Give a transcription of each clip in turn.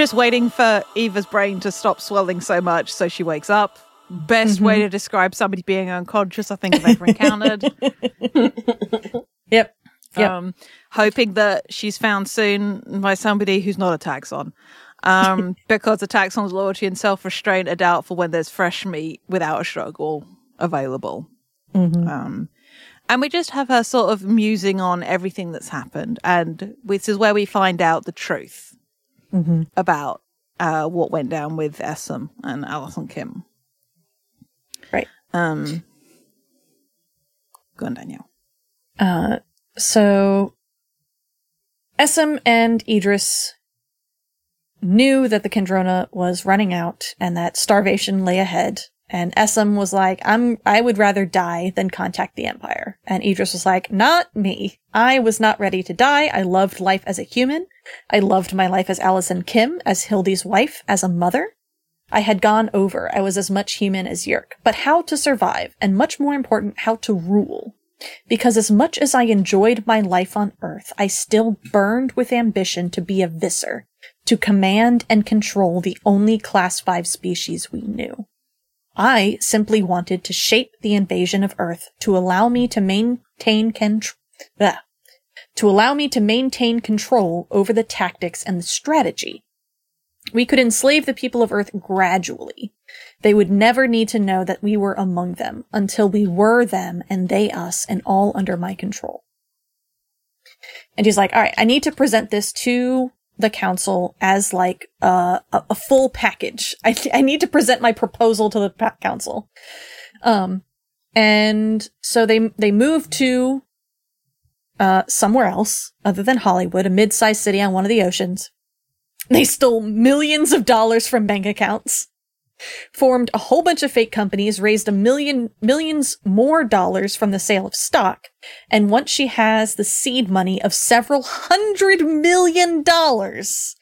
Edriss waiting for Eva's brain to stop swelling so much so she wakes up. Best Mm-hmm. way to describe somebody being unconscious I think I've ever encountered. Yep. Yep. um, hoping that she's found soon by somebody who's not a Taxxon. Um, because the Taxxon's loyalty and self restraint are doubtful when there's fresh meat without a struggle available. Um, and we just have her sort of musing on everything that's happened. And this is where we find out the truth about uh, what went down with Essam and Allison Kim. Right. Um, go on, Danielle. Uh, so Essam and Edriss knew that the Kandrona was running out and that starvation lay ahead. And Essam was like, I'm, I would rather die than contact the Empire. And Edriss was like, not me. I was not ready to die. I loved life as a human. I loved my life as Allison Kim, as Hildy's wife, as a mother. I had gone over. I was as much human as Yeerk. But how to survive, and much more important, how to rule. Because as much as I enjoyed my life on Earth, I still burned with ambition to be a Visser, to command and control the only Class 5 species we knew. I simply wanted to shape the invasion of Earth to allow me to maintain contr- Ugh. to allow me to maintain control over the tactics and the strategy. We could enslave the people of Earth gradually. They would never need to know that we were among them until we were them and they us and all under my control. And he's like, all right, I need to present this to the council as like a, a full package. I, I need to present my proposal to the pa- council. Um, and so they, they move to, uh, somewhere else other than Hollywood, a mid-sized city on one of the oceans. They stole millions of dollars from bank accounts formed a whole bunch of fake companies, raised a million millions more dollars from the sale of stock, and once she has the seed money of several hundred million dollars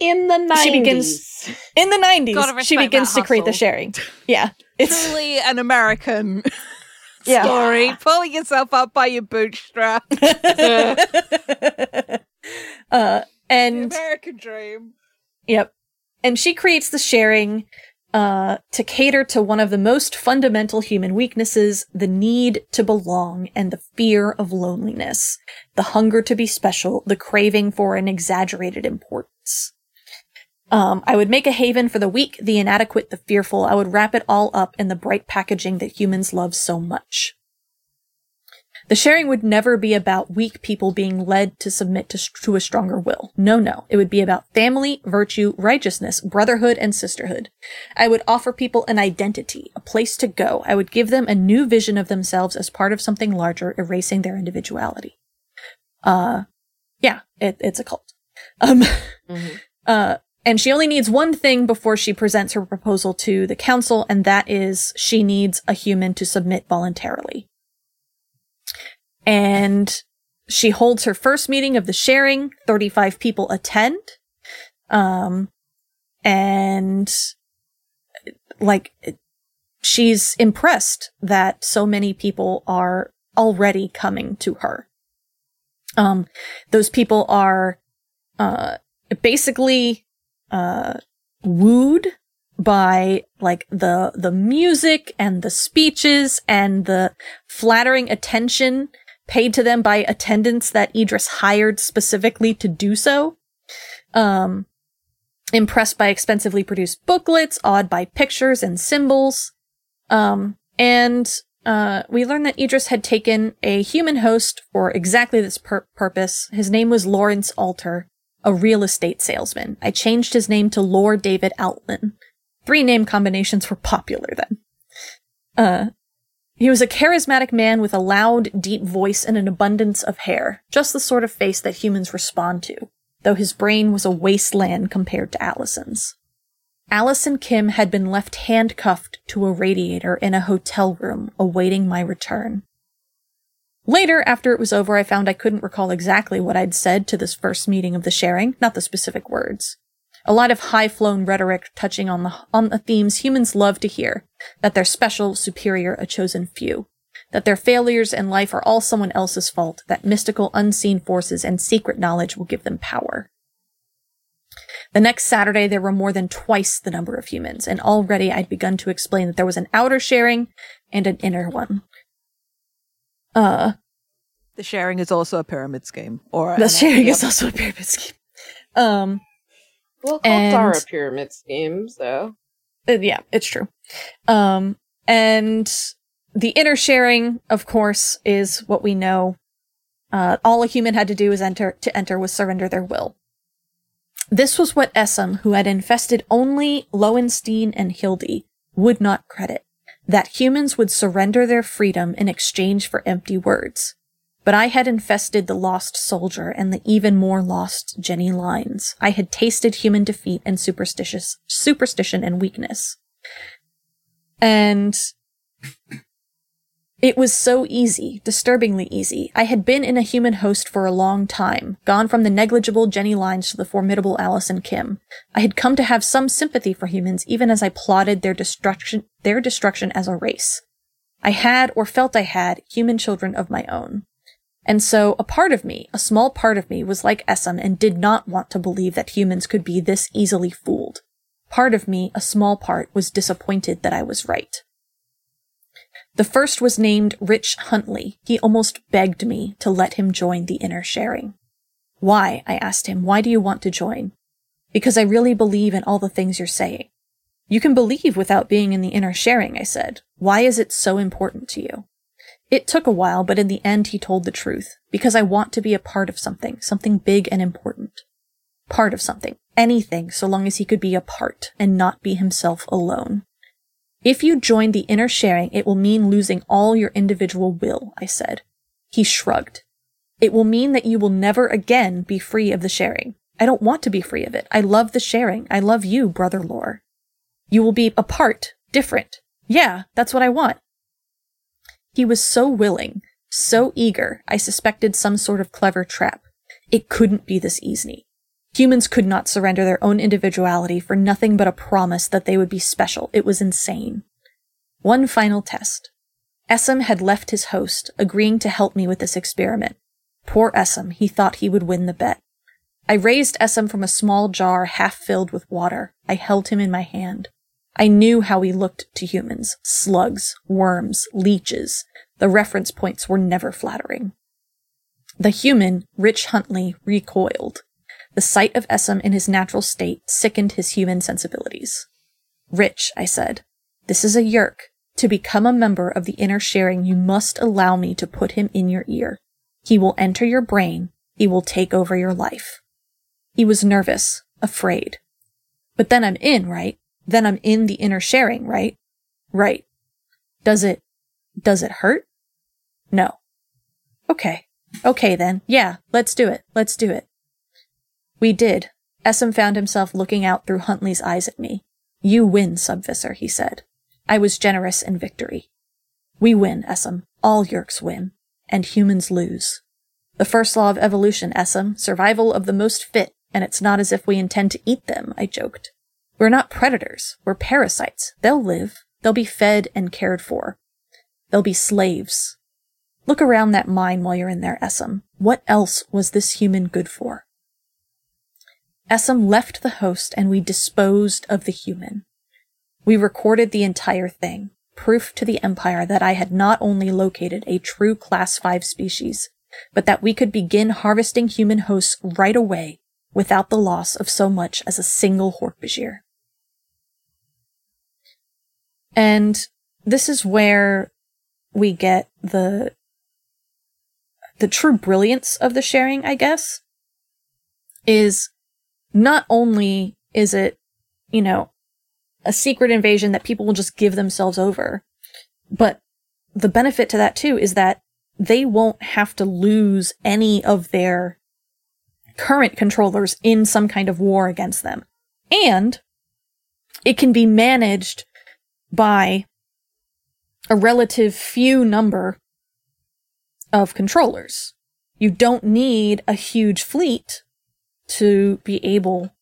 In the 90s. She begins- in the Gotta 90s, she begins to create the sharing. Yeah. It's Truly an American Yeah. story. Pulling yourself up by your bootstraps. uh and American dream. Yep. And she creates the sharing uh, to cater to one of the most fundamental human weaknesses, the need to belong and the fear of loneliness, the hunger to be special, the craving for an exaggerated importance. Um, I would make a haven for the weak, the inadequate, the fearful. I would wrap it all up in the bright packaging that humans love so much. The sharing would never be about weak people being led to submit to, to a stronger will. No, no. It would be about family, virtue, righteousness, brotherhood, and sisterhood. I would offer people an identity, a place to go. I would give them a new vision of themselves as part of something larger, erasing their individuality. Uh, yeah, it, it's a cult. Um, uh, and she only needs one thing before she presents her proposal to the council, and that is she needs a human to submit voluntarily and she holds her first meeting of the sharing. 35 people attend. Um and like she's impressed that so many people are already coming to her. Um those people are uh basically uh wooed by like the the music and the speeches and the flattering attention paid to them by attendants that Edriss hired specifically to do so. Um, impressed by expensively produced booklets, awed by pictures and symbols. Um, and uh, we learned that Idris had taken a human host for exactly this pur- purpose. His name was Lawrence Alter, a real estate salesman. I changed his name to Lord David Altman. Three name combinations were popular then. Uh, he was a charismatic man with a loud, deep voice and an abundance of hair, just the sort of face that humans respond to, though his brain was a wasteland compared to Allison's. Allison Kim had been left handcuffed to a radiator in a hotel room awaiting my return. Later, after it was over, I found I couldn't recall exactly what I'd said to this first meeting of the sharing, not the specific words. A lot of high-flown rhetoric touching on the on the themes humans love to hear, that they're special, superior, a chosen few, that their failures in life are all someone else's fault, that mystical unseen forces and secret knowledge will give them power. The next Saturday, there were more than twice the number of humans, and already I'd begun to explain that there was an outer sharing and an inner one. Uh, The sharing is also a pyramid scheme, or the sharing is also a pyramid scheme. Um, Well, cults are a pyramid scheme, so Uh, yeah, it's true. Um, and the inner sharing, of course, is what we know. Uh, all a human had to do was enter to enter was surrender their will. This was what Essam, who had infested only Lowenstein and Hildy, would not credit. That humans would surrender their freedom in exchange for empty words. But I had infested the lost soldier and the even more lost Jenny Lines. I had tasted human defeat and superstitious superstition and weakness. And it was so easy, disturbingly easy. I had been in a human host for a long time, gone from the negligible Jenny Lines to the formidable Allison Kim. I had come to have some sympathy for humans even as I plotted their destruction their destruction as a race. I had, or felt I had, human children of my own. And so a part of me, a small part of me, was like Essam and did not want to believe that humans could be this easily fooled. Part of me, a small part, was disappointed that I was right. The first was named Rich Huntley. He almost begged me to let him join the inner sharing. Why? I asked him. Why do you want to join? Because I really believe in all the things you're saying. You can believe without being in the inner sharing, I said. Why is it so important to you? It took a while, but in the end he told the truth. Because I want to be a part of something, something big and important. Part of something. Anything, so long as he could be a part and not be himself alone. If you join the inner sharing, it will mean losing all your individual will, I said. He shrugged. It will mean that you will never again be free of the sharing. I don't want to be free of it. I love the sharing. I love you, brother Lore. You will be apart, different. Yeah, that's what I want. He was so willing, so eager, I suspected some sort of clever trap. It couldn't be this easy. Humans could not surrender their own individuality for nothing but a promise that they would be special. It was insane. One final test. Essam had left his host, agreeing to help me with this experiment. Poor Essam, he thought he would win the bet. I raised Essam from a small jar half filled with water. I held him in my hand. I knew how he looked to humans. Slugs, worms, leeches. The reference points were never flattering. The human, Rich Huntley, recoiled. The sight of Essam in his natural state sickened his human sensibilities. Rich, I said, this is a yeerk. To become a member of the inner sharing, you must allow me to put him in your ear. He will enter your brain. He will take over your life. He was nervous, afraid. But then I'm in, right? Then I'm in the inner sharing, right? Right. Does it, does it hurt? No. Okay. Okay then. Yeah, let's do it. Let's do it. We did. Essam found himself looking out through Huntley's eyes at me. You win, Sub-Visser, he said. I was generous in victory. We win, Essam. All Yeerks win. And humans lose. The first law of evolution, Essam, survival of the most fit, and it's not as if we intend to eat them, I joked. We're not predators. We're parasites. They'll live. They'll be fed and cared for. They'll be slaves. Look around that mine while you're in there, Essam. What else was this human good for? Essam left the host and we disposed of the human. We recorded the entire thing, proof to the Empire that I had not only located a true Class 5 species, but that we could begin harvesting human hosts right away without the loss of so much as a single Hork-Bajir. And this is where we get the the true brilliance of the sharing, I guess, is not only is it, you know, a secret invasion that people will just give themselves over, but the benefit to that too is that they won't have to lose any of their current controllers in some kind of war against them. And it can be managed by a relative few number of controllers. You don't need a huge fleet to be able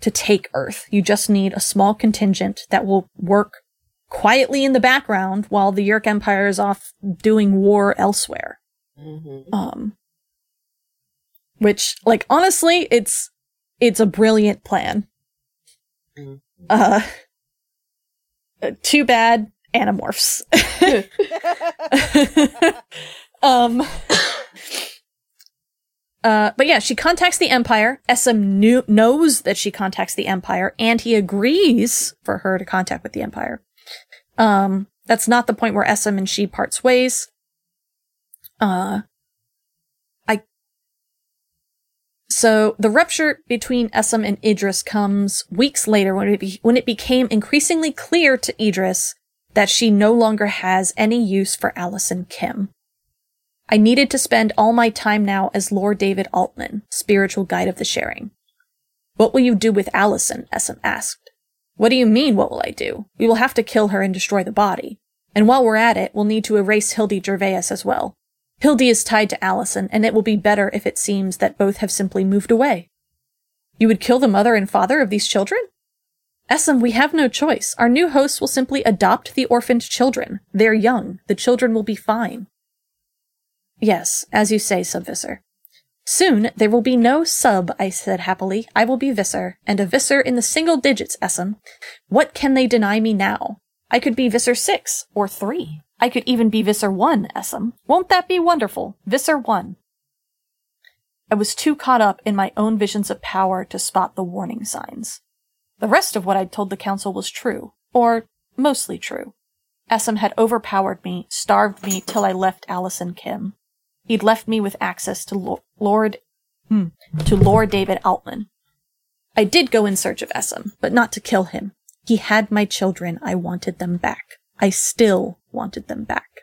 to take Earth. You just need a small contingent that will work quietly in the background while the Yeerk Empire is off doing war elsewhere. Mm-hmm. Um, which, like, honestly, it's, it's a brilliant plan. Mm. Uh, uh, too bad animorphs. um, uh, but yeah, she contacts the Empire. SM knew, knows that she contacts the Empire, and he agrees for her to contact with the Empire. Um, that's not the point where SM and she parts ways. Uh, I. So the rupture between Essam and Edriss comes weeks later when it be- when it became increasingly clear to Edriss that she no longer has any use for Allison Kim. I needed to spend all my time now as Lord David Altman, spiritual guide of the sharing. What will you do with Allison? Essam asked. What do you mean, what will I do? We will have to kill her and destroy the body. And while we're at it, we'll need to erase Hildy Gervais as well. Hildy is tied to Allison, and it will be better if it seems that both have simply moved away. You would kill the mother and father of these children? Essam, we have no choice. Our new hosts will simply adopt the orphaned children. They're young. The children will be fine. Yes, as you say, Sub-Visser. Soon there will be no sub, I said happily. I will be Visser, and a Visser in the single digits, Essam. What can they deny me now? I could be Visser 6, or 3. I could even be Visser 1, Essam. Won't that be wonderful? Visser 1. I was too caught up in my own visions of power to spot the warning signs. The rest of what I'd told the council was true, or mostly true. Essam had overpowered me, starved me till I left Allison Kim. He'd left me with access to Lo- Lord, hmm, to Lord David Altman. I did go in search of Essam, but not to kill him. He had my children. I wanted them back. I still wanted them back.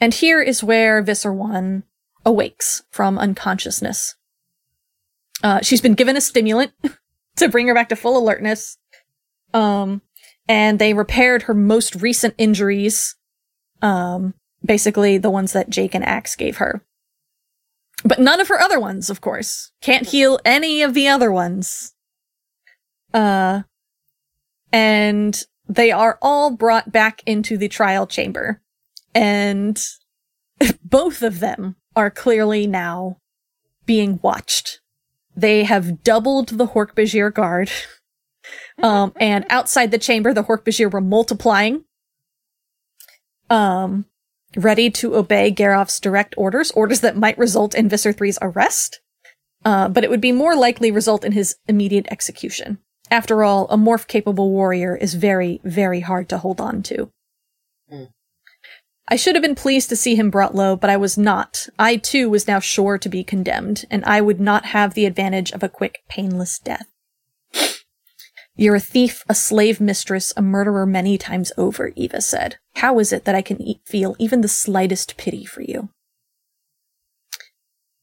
And here is where Visser 1 awakes from unconsciousness. Uh, she's been given a stimulant to bring her back to full alertness. Um, and they repaired her most recent injuries. Um, basically the ones that Jake and Axe gave her. But none of her other ones, of course. Can't heal any of the other ones. Uh, and they are all brought back into the trial chamber. And both of them are clearly now being watched. They have doubled the Hork-Bajir guard. um, and outside the chamber, the Hork-Bajir were multiplying. Um, ready to obey Garoff's direct orders, orders that might result in Visser 3's arrest, uh, but it would be more likely result in his immediate execution. After all, a morph capable warrior is very, very hard to hold on to. Mm. I should have been pleased to see him brought low, but I was not. I too was now sure to be condemned, and I would not have the advantage of a quick, painless death. You're a thief, a slave mistress, a murderer many times over, Eva said. How is it that I can e- feel even the slightest pity for you?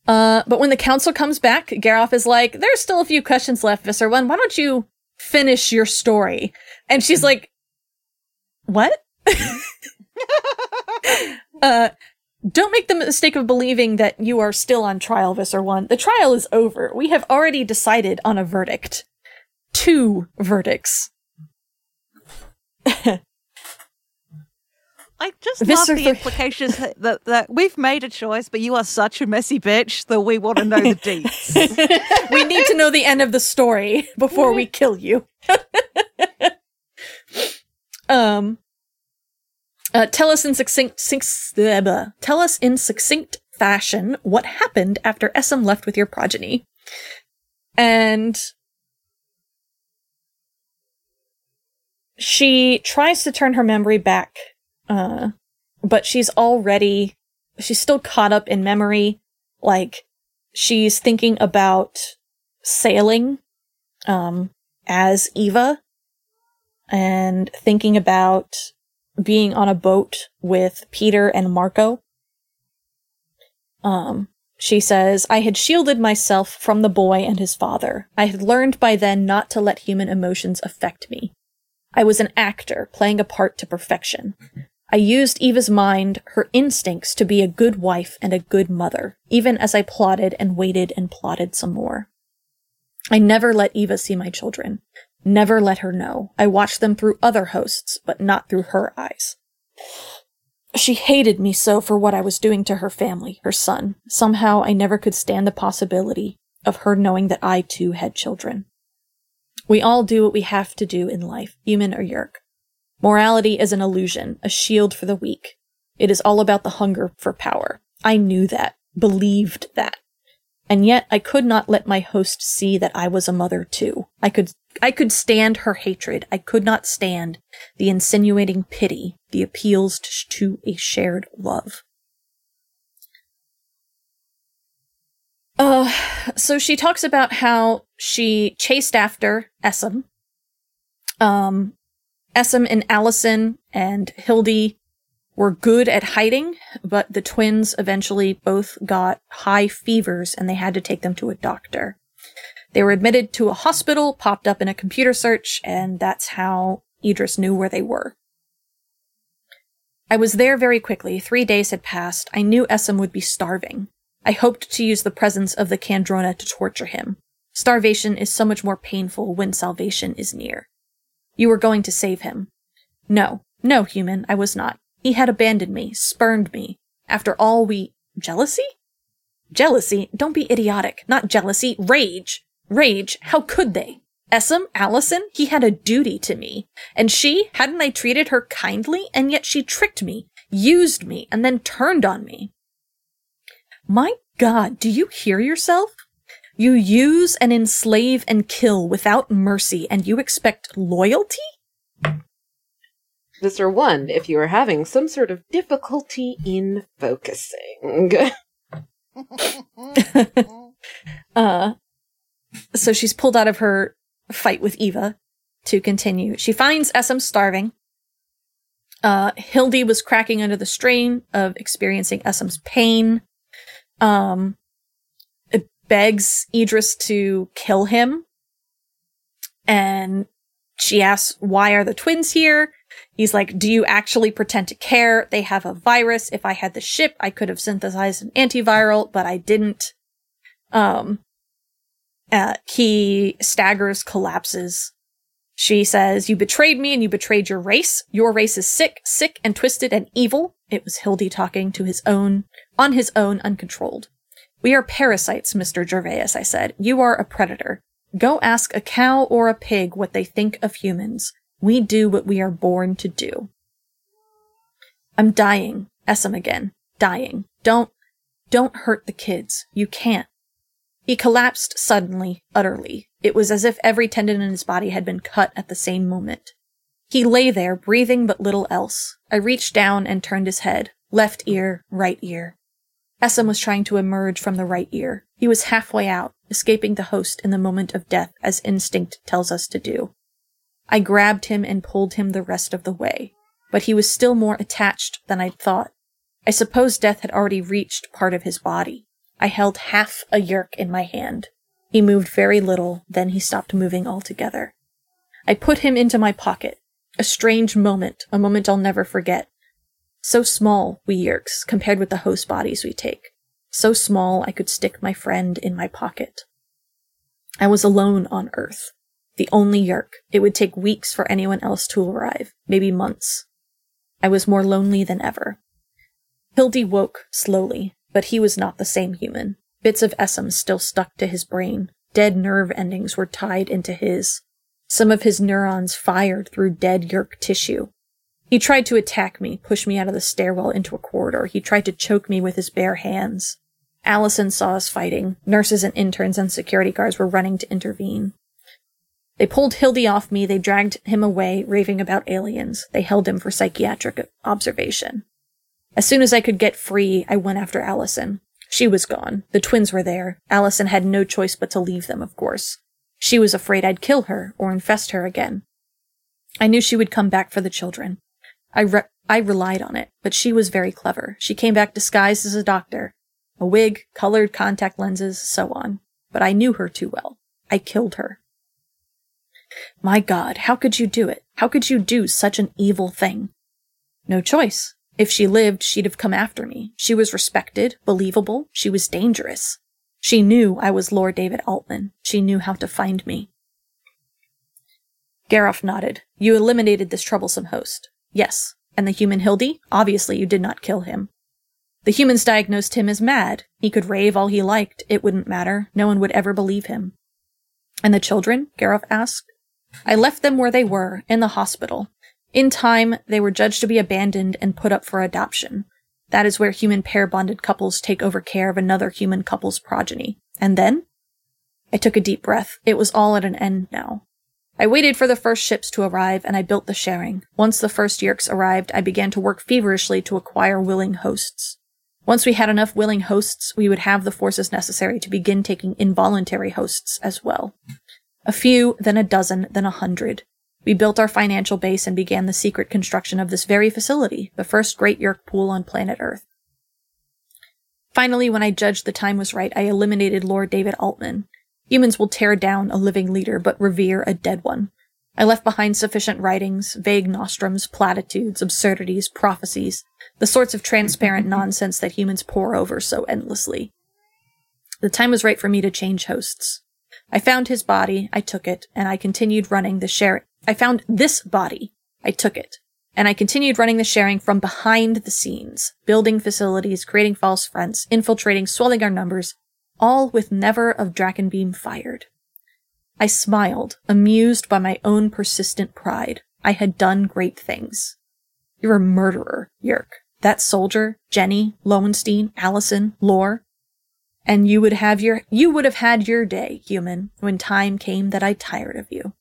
Uh, but when the council comes back, Garoff is like, there's still a few questions left, Visser One. Why don't you finish your story? And she's like, what? uh, don't make the mistake of believing that you are still on trial, Visser One. The trial is over. We have already decided on a verdict. Two verdicts. I just love the implications that, that, that we've made a choice, but you are such a messy bitch that we want to know the deets. we need to know the end of the story before we kill you. um, uh, tell us in succinct, sinc- blah, blah. tell us in succinct fashion what happened after Essam left with your progeny. And she tries to turn her memory back, uh, but she's already, she's still caught up in memory. Like, she's thinking about sailing, um, as Eva and thinking about being on a boat with Peter and Marco. Um, she says, I had shielded myself from the boy and his father. I had learned by then not to let human emotions affect me. I was an actor, playing a part to perfection. I used Eva's mind, her instincts, to be a good wife and a good mother, even as I plotted and waited and plotted some more. I never let Eva see my children. Never let her know. I watched them through other hosts, but not through her eyes. She hated me so for what I was doing to her family, her son. Somehow I never could stand the possibility of her knowing that I too had children. We all do what we have to do in life, human or Yeerk. Morality is an illusion, a shield for the weak. It is all about the hunger for power. I knew that, believed that. And yet I could not let my host see that I was a mother too. I could I could stand her hatred. I could not stand the insinuating pity, the appeals to a shared love. Uh, so she talks about how she chased after Essam. Um, Essam and Allison and Hildy were good at hiding, but the twins eventually both got high fevers and they had to take them to a doctor. They were admitted to a hospital, popped up in a computer search, and that's how Edriss knew where they were. I was there very quickly. Three days had passed. I knew Essam would be starving. I hoped to use the presence of the Kandrona to torture him. Starvation is so much more painful when salvation is near. You were going to save him. No, no, human, I was not. He had abandoned me, spurned me. After all we. Jealousy? Jealousy? Don't be idiotic. Not jealousy. Rage. Rage. How could they? Essam, Allison, he had a duty to me. And she, hadn't I treated her kindly? And yet she tricked me, used me, and then turned on me. My God, do you hear yourself? You use and enslave and kill without mercy, and you expect loyalty? Mr. One, if you are having some sort of difficulty in focusing. uh, so she's pulled out of her fight with Eva to continue. She finds Essam starving. Uh, Hildy was cracking under the strain of experiencing Essam's pain. Um, begs Edriss to kill him. And she asks, why are the twins here? He's like, do you actually pretend to care? They have a virus. If I had the ship, I could have synthesized an antiviral, but I didn't. Um, uh, he staggers, collapses. She says, you betrayed me and you betrayed your race. Your race is sick, sick and twisted and evil. It was Hildy talking to his own, on his own, uncontrolled. We are parasites, Mr. Gervais, I said. You are a predator. Go ask a cow or a pig what they think of humans. We do what we are born to do. I'm dying. Essam again. Dying. Don't, don't hurt the kids. You can't. He collapsed suddenly, utterly. It was as if every tendon in his body had been cut at the same moment. He lay there, breathing but little else. I reached down and turned his head. Left ear, right ear. Essam was trying to emerge from the right ear. He was halfway out, escaping the host in the moment of death as instinct tells us to do. I grabbed him and pulled him the rest of the way, but he was still more attached than I'd thought. I suppose death had already reached part of his body. I held half a yeerk in my hand. He moved very little, then he stopped moving altogether. I put him into my pocket. A strange moment, a moment I'll never forget. So small, we yeerks, compared with the host bodies we take. So small I could stick my friend in my pocket. I was alone on Earth the only Yeerk. It would take weeks for anyone else to arrive, maybe months. I was more lonely than ever. Hildy woke slowly, but he was not the same human. Bits of Essam still stuck to his brain. Dead nerve endings were tied into his. Some of his neurons fired through dead Yeerk tissue. He tried to attack me, push me out of the stairwell into a corridor. He tried to choke me with his bare hands. Allison saw us fighting. Nurses and interns and security guards were running to intervene. They pulled Hildy off me, they dragged him away, raving about aliens. They held him for psychiatric observation. As soon as I could get free, I went after Allison. She was gone. The twins were there. Allison had no choice but to leave them, of course. She was afraid I'd kill her or infest her again. I knew she would come back for the children. I, re- I relied on it, but she was very clever. She came back disguised as a doctor. A wig, colored contact lenses, so on. But I knew her too well. I killed her. My God, how could you do it? How could you do such an evil thing? No choice. If she lived, she'd have come after me. She was respected, believable, she was dangerous. She knew I was Lord David Altman. She knew how to find me. Garoff nodded. You eliminated this troublesome host. Yes. And the human Hildy? Obviously you did not kill him. The humans diagnosed him as mad. He could rave all he liked. It wouldn't matter. No one would ever believe him. And the children? Garoff asked. I left them where they were, in the hospital. In time, they were judged to be abandoned and put up for adoption. That is where human pair bonded couples take over care of another human couple's progeny. And then? I took a deep breath. It was all at an end now. I waited for the first ships to arrive and I built the sharing. Once the first Yeerks arrived, I began to work feverishly to acquire willing hosts. Once we had enough willing hosts, we would have the forces necessary to begin taking involuntary hosts as well. A few, then a dozen, then a hundred. We built our financial base and began the secret construction of this very facility, the first great Yeerk pool on planet Earth. Finally, when I judged the time was right, I eliminated Lord David Altman. Humans will tear down a living leader, but revere a dead one. I left behind sufficient writings, vague nostrums, platitudes, absurdities, prophecies, the sorts of transparent nonsense that humans pore over so endlessly. The time was right for me to change hosts. I found his body, I took it, and I continued running the sharing. I found this body, I took it, and I continued running the sharing from behind the scenes, building facilities, creating false fronts, infiltrating, swelling our numbers, all with never of Dracon beam fired. I smiled, amused by my own persistent pride. I had done great things. You're a murderer, Yeerk. That soldier, Jenny, Lowenstein, Allison, Lore. And you would have your, you would have had your day, human, when time came that I tired of you.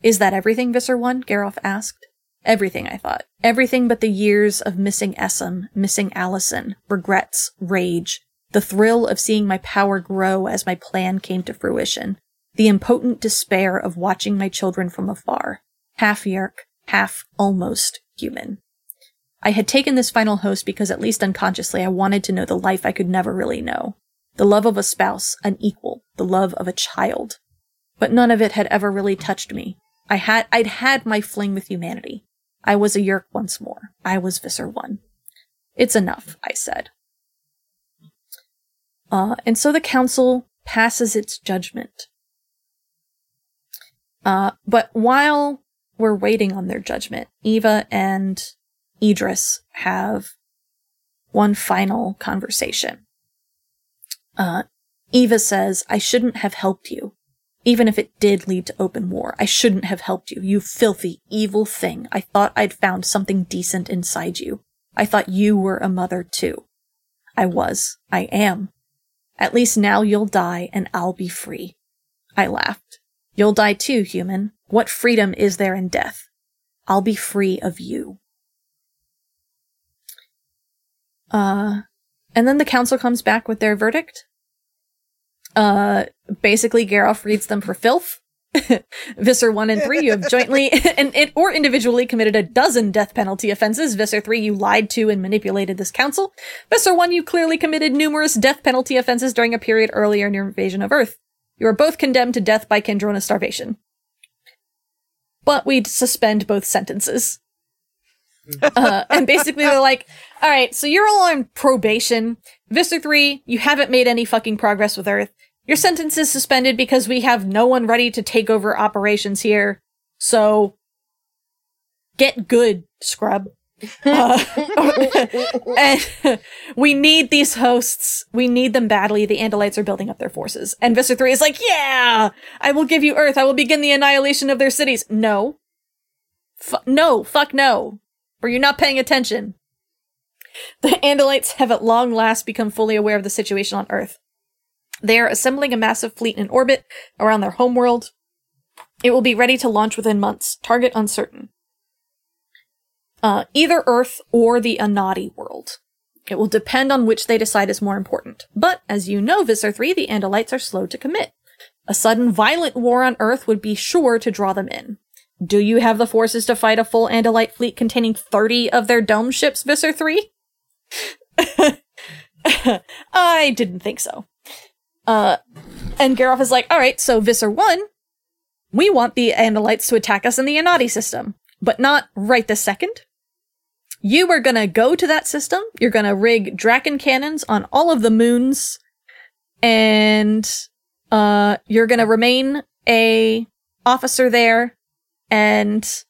Is that everything, Visser One? Geralf asked. Everything, I thought. Everything but the years of missing Essam, missing Allison, regrets, rage, the thrill of seeing my power grow as my plan came to fruition, the impotent despair of watching my children from afar, half Yeerk, half almost human. I had taken this final host because at least unconsciously I wanted to know the life I could never really know. The love of a spouse, an equal, the love of a child. But none of it had ever really touched me. I had, I'd had my fling with humanity. I was a Yeerk once more. I was Visser One. It's enough, I said. Uh, and so the council passes its judgment. Uh, but while we're waiting on their judgment, Eva and Edriss have one final conversation. Uh, Eva says, I shouldn't have helped you. Even if it did lead to open war, I shouldn't have helped you, you filthy, evil thing. I thought I'd found something decent inside you. I thought you were a mother too. I was. I am. At least now you'll die and I'll be free. I laughed. You'll die too, human. What freedom is there in death? I'll be free of you. Uh, and then the council comes back with their verdict. Uh, basically, Geralf reads them for filth. Visser 1 and 3, you have jointly and, and, or individually committed a dozen death penalty offenses. Visser 3, you lied to and manipulated this council. Visser 1, you clearly committed numerous death penalty offenses during a period earlier in your invasion of Earth. You are both condemned to death by Kandrona starvation. But we'd suspend both sentences. uh, and basically they're like, all right, so you're all on probation. Visser 3, you haven't made any fucking progress with Earth. Your sentence is suspended because we have no one ready to take over operations here. So get good, scrub. Uh, and we need these hosts. We need them badly. The Andalites are building up their forces. And Visser 3 is like, yeah, I will give you Earth. I will begin the annihilation of their cities. No. F- no, fuck no. Were you not paying attention? The Andalites have at long last become fully aware of the situation on Earth. They are assembling a massive fleet in orbit around their homeworld. It will be ready to launch within months. Target uncertain. Uh, either Earth or the Anati world. It will depend on which they decide is more important. But, as you know, Visser 3, the Andalites are slow to commit. A sudden violent war on Earth would be sure to draw them in. Do you have the forces to fight a full Andalite fleet containing 30 of their dome ships, Visser 3? I didn't think so. Uh, and Geralf is like, all right, so Visser 1, we want the Andalites to attack us in the Anati system, but not right this second. You are gonna go to that system, you're gonna rig Dracon cannons on all of the moons, and, uh, you're gonna remain a officer there and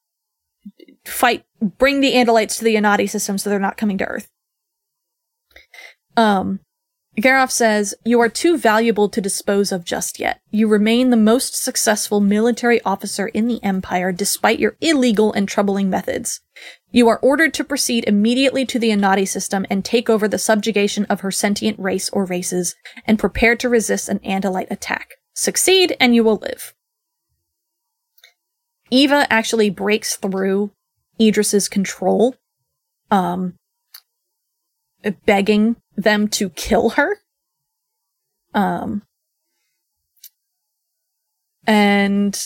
fight, bring the Andalites to the Anati system so they're not coming to Earth. Um, Garoff says, You are too valuable to dispose of just yet. You remain the most successful military officer in the Empire despite your illegal and troubling methods. You are ordered to proceed immediately to the Anati system and take over the subjugation of her sentient race or races, and prepare to resist an Andalite attack. Succeed, and you will live. Eva actually breaks through Edriss's control, um, begging them to kill her. Um, and,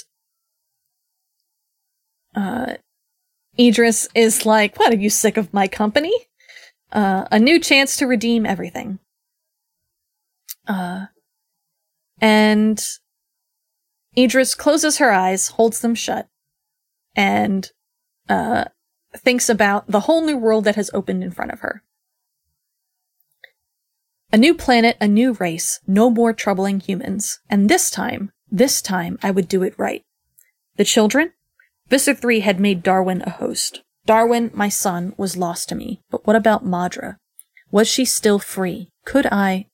uh, Edriss is like, what, are you sick of my company? Uh, a new chance to redeem everything. Uh, and Edriss closes her eyes, holds them shut, and, uh, thinks about the whole new world that has opened in front of her. A new planet, a new race, no more troubling humans. And this time, this time I would do it right. The children? Visser 3 had made Darwin a host. Darwin, my son, was lost to me. But what about Madrid? Was she still free? Could I?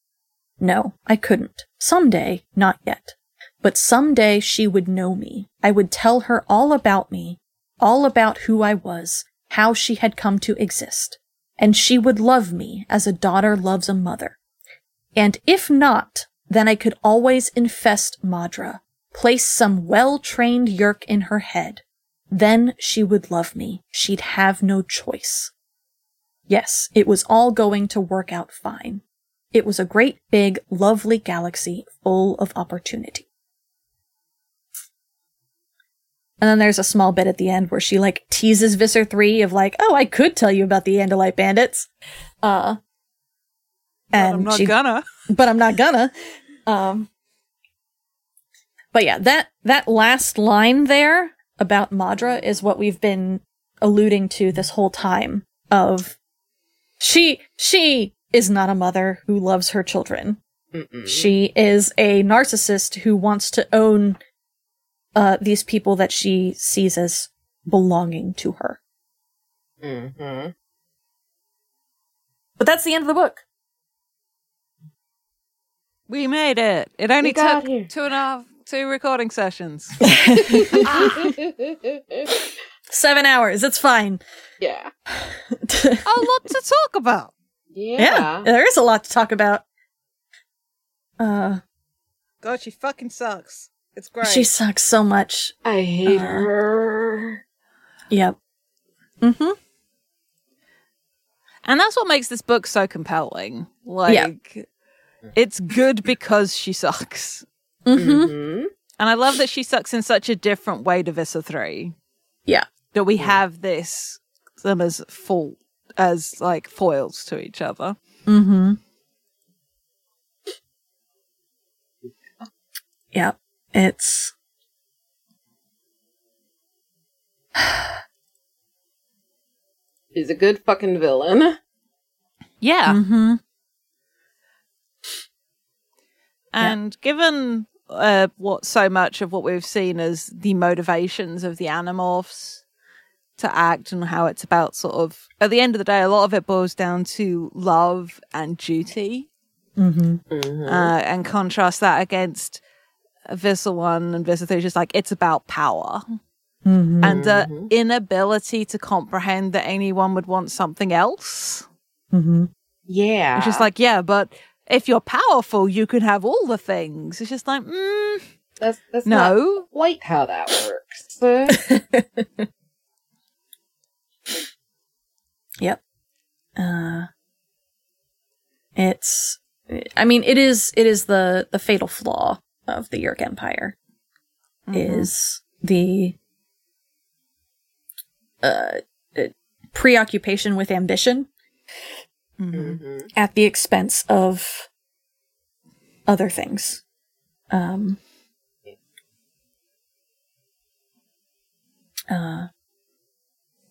No, I couldn't. Someday, not yet. But someday she would know me. I would tell her all about me, all about who I was, how she had come to exist. And she would love me as a daughter loves a mother. And if not, then I could always infest Madrid, place some well-trained yeerk in her head. Then she would love me. She'd have no choice. Yes, it was all going to work out fine. It was a great big, lovely galaxy full of opportunity. And then there's a small bit at the end where she like teases Visser 3 of like, oh, I could tell you about the Andalite bandits. Uh, But I'm not she- gonna. but I'm not gonna. Um, but yeah, that that last line there about Madrid is what we've been alluding to this whole time. Of she she is not a mother who loves her children. Mm-mm. She is a narcissist who wants to own uh, these people that she sees as belonging to her. Mhm. But that's the end of the book. We made it. It only took here. two and a half, two recording sessions. Seven hours. It's fine. yeah. a lot to talk about. Yeah. yeah, there is a lot to talk about. Uh, God, she fucking sucks. It's great. She sucks so much. I hate Uh, her. Yep. Mm-hmm. and that's what makes this book so compelling. Like, it's good because she sucks. Mm-hmm. Mhm. And I love that she sucks in such a different way to Visser 3. Yeah. That we have this, them as full, as like foils to each other. Mm-hmm. Yep. It's He's a good fucking villain. Yeah. mm-hmm. And given uh, what so much of what we've seen as the motivations of the Animorphs to act and how it's about sort of, at the end of the day, a lot of it boils down to love and duty. Mm-hmm. Mhm. Uh, and contrast that against Visser 1 and Visser 3, just like it's about power. Mm-hmm. And the Mhm. inability to comprehend that anyone would want something else. Mm-hmm. yeah. It's just like, yeah, but if you're powerful, you can have all the things. It's just like, mm, that's that's not no. quite how that works. Uh, Yep. Uh, it's, I mean, it is, it is the, the fatal flaw of the Yeerk Empire Mhm. is the, uh, uh, preoccupation with ambition Mhm. mhm. at the expense of other things. Um, uh,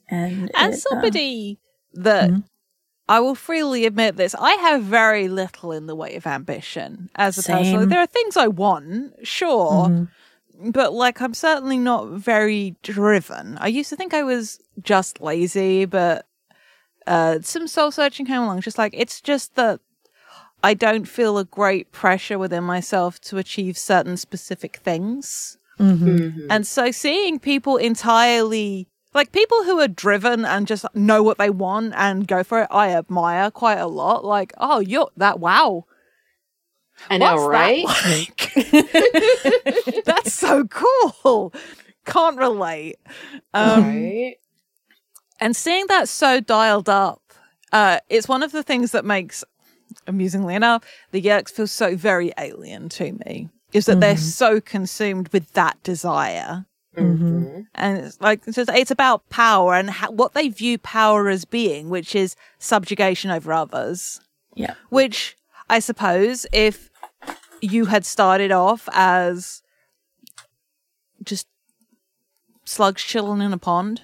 and As it, uh, somebody that Mhm. I will freely admit this, I have very little in the way of ambition as a person. Same. Like, there are things I want, sure, mhm. but like I'm certainly not very driven. I used to think I was just lazy, but uh, some soul searching came along. Just like it's just that I don't feel a great pressure within myself to achieve certain specific things. Mhm. And so seeing people entirely like people who are driven and just know what they want and go for it, I admire quite a lot. Like, oh, you're that wow. I know, What's right? that like? That's so cool. Can't relate. Um, right? And seeing that so dialed up, uh, it's one of the things that makes, amusingly enough, the Yeerks feel so very alien to me. Is that they're so consumed with that desire, Mhm. and it's like it's, just, it's about power and ha- what they view power as being, which is subjugation over others. Yeah. Which I suppose if you had started off as just slugs chilling in a pond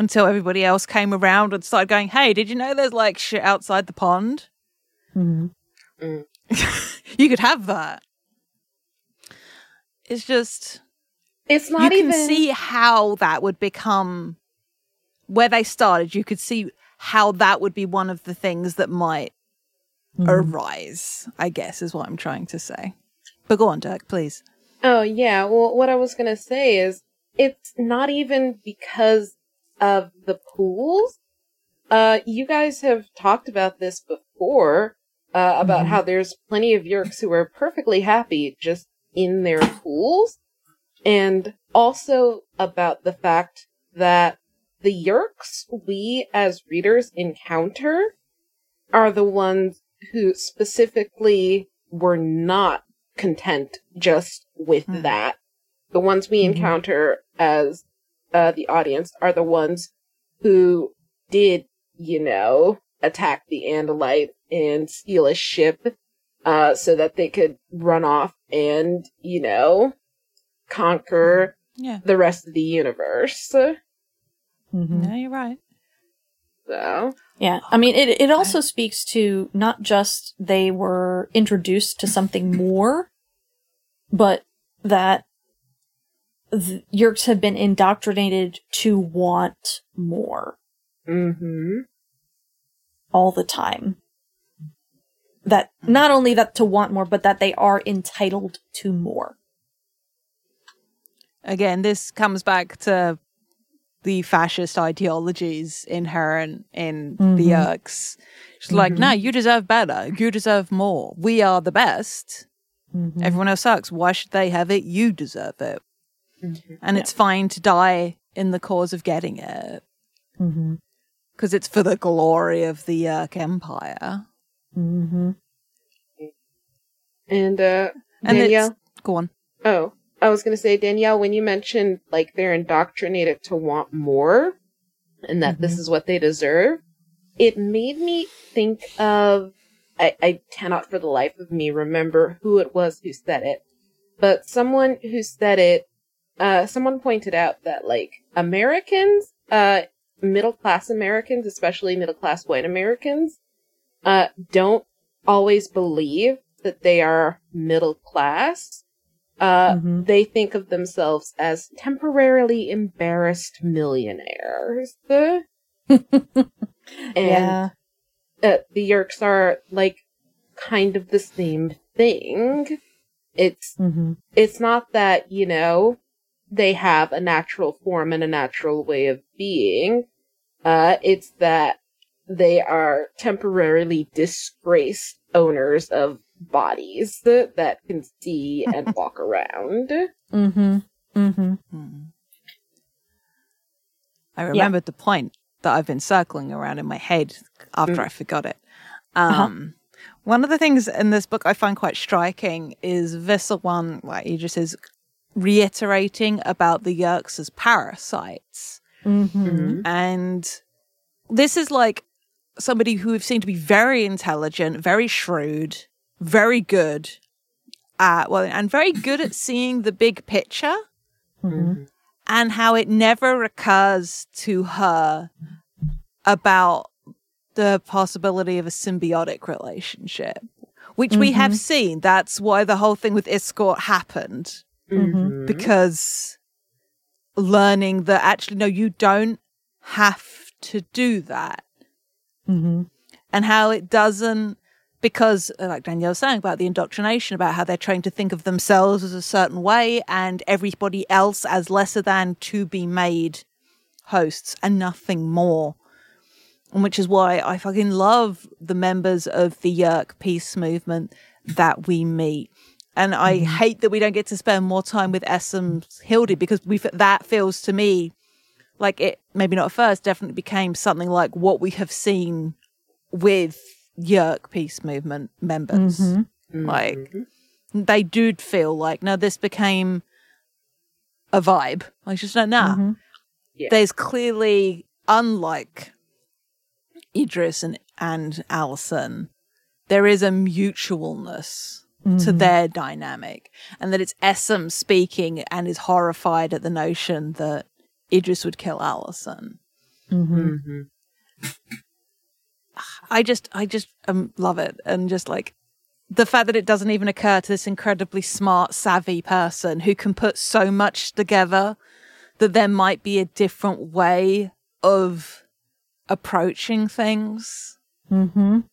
until everybody else came around and started going, "Hey, did you know there's like shit outside the pond?" Mhm. you could have that. It's just It's not you even can see how that would become where they started. You could see how that would be one of the things that might arise. I guess is what I'm trying to say. But go on, Dirk, please. Oh yeah, well what I was gonna say is it's not even because of the pools. Uh you guys have talked about this before, uh about how there's plenty of Yeerks who are perfectly happy just in their pools. And also about the fact that the Yeerks we as readers encounter are the ones who specifically were not content just with Hmm. that. The ones we Mhm. encounter as uh, the audience are the ones who did, you know, attack the Andalite and steal a ship uh, so that they could run off and, you know, conquer Yeah. the rest of the universe. Mhm. No, you're right. So, Yeah, I mean, it it also speaks to not just they were introduced to something more, but that the Yeerks have been indoctrinated to want more mm-hmm. all the time. That not only that to want more, but that they are entitled to more. Again, this comes back to the fascist ideologies inherent in the Mhm. Yeerks. It's like, no, you deserve better. You deserve more. We are the best. Mhm. Everyone else sucks. Why should they have it? You deserve it. Mm-hmm. And it's fine to die in the cause of getting it Mhm. because it's for the glory of the Yeerk Empire. Mhm. and uh, And Danielle. it's go on. Oh, I was going to say, Danielle, when you mentioned like they're indoctrinated to want more and that this Mhm. is what they deserve, it made me think of. I, I cannot for the life of me remember who it was who said it, but someone who said it, uh, someone pointed out that like Americans, uh, middle class Americans, especially middle class white Americans, uh, don't always believe that they are middle class. Uh, Mhm. they think of themselves as temporarily embarrassed millionaires. and yeah. uh, the Yeerks are like kind of the same thing. It's Mhm. it's not that, you know, they have a natural form and a natural way of being. Uh, it's that they are temporarily disgraced owners of bodies that, that can see and walk around. Mhm. Mhm. Hmm. I remembered the point that I've been circling around in my head after I forgot it. Um, One of the things in this book I find quite striking is Visser one, like he just is reiterating about the Yeerks as parasites. Mhm. And this is like somebody who we've seen to be very intelligent, very shrewd, very good at, well, and very good at seeing the big picture Mhm. and how it never occurs to her about the possibility of a symbiotic relationship, which we have seen. That's why the whole thing with Escort happened Mhm. because learning that actually, no, you don't have to do that Mhm. and how it doesn't because, uh, like Danielle was saying about the indoctrination, about how they're trained to think of themselves as a certain way and everybody else as lesser than to be made hosts and nothing more. And which is why I fucking love the members of the Yeerk peace movement that we meet. And I hate that we don't get to spend more time with Essem's Hildy because we that feels to me like it maybe not at first definitely became something like what we have seen with Yeerk peace movement members. Mm-hmm. Like Mm-hmm. they do feel like no, this became a vibe. I just don't know. Mhm. Yeah. There's clearly unlike Edriss and and Allison, there is a mutualness to Mhm. their dynamic, and that it's Essam speaking and is horrified at the notion that Edriss would kill Allison. Mhm. Mm-hmm. I just, I just um, love it, and just like the fact that it doesn't even occur to this incredibly smart, savvy person who can put so much together that there might be a different way of approaching things Mhm.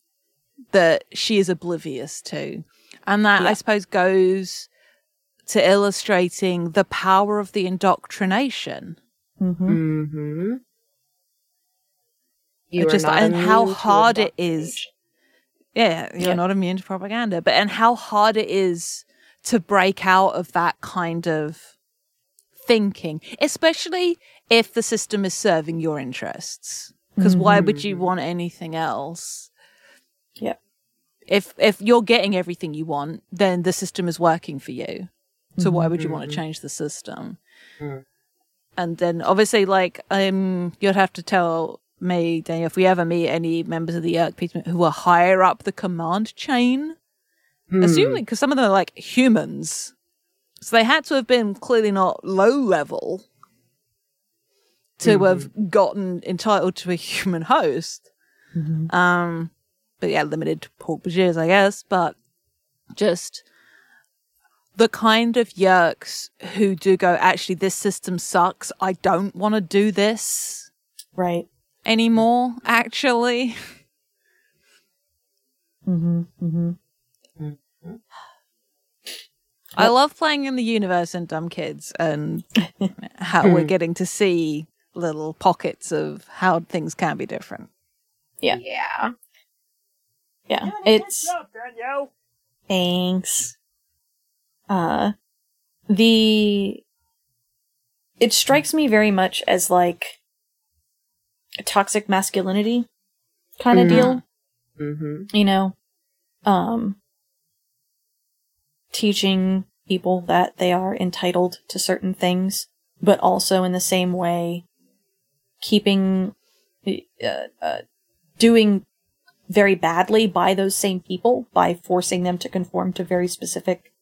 that she is oblivious to. And that, I suppose, goes to illustrating the power of the indoctrination. Mhm. Mm-hmm. You Just- are not and how hard it is. Yeah, you're Yeah. not immune to propaganda, but and how hard it is to break out of that kind of thinking, especially if the system is serving your interests. Because why would you Mhm. want anything else? If if you're getting everything you want, then the system is working for you. So why would you want to change the system? Mm. And then obviously, like, um, you'd have to tell me, Daniel, if we ever meet any members of the Yeerk people who are higher up the command chain, Hmm. assuming because some of them are like humans, so they had to have been clearly not low level to have gotten entitled to a human host. Mhm. Um, but yeah, limited to Hork-Bajirs, I guess. But just the kind of yeerks who do go, actually, this system sucks. I don't want to do this Right. anymore. Actually, Mhm. Mhm. I love playing in the universe and dumb kids, and how we're getting to see little pockets of how things can be different. Yeah. Yeah. Yeah. It's thanks. Uh the it strikes me very much as like a toxic masculinity kind of Mhm. deal, Mm-hmm. you know. Um teaching people that they are entitled to certain things, but also in the same way keeping uh, uh, doing very badly by those same people by forcing them to conform to very specific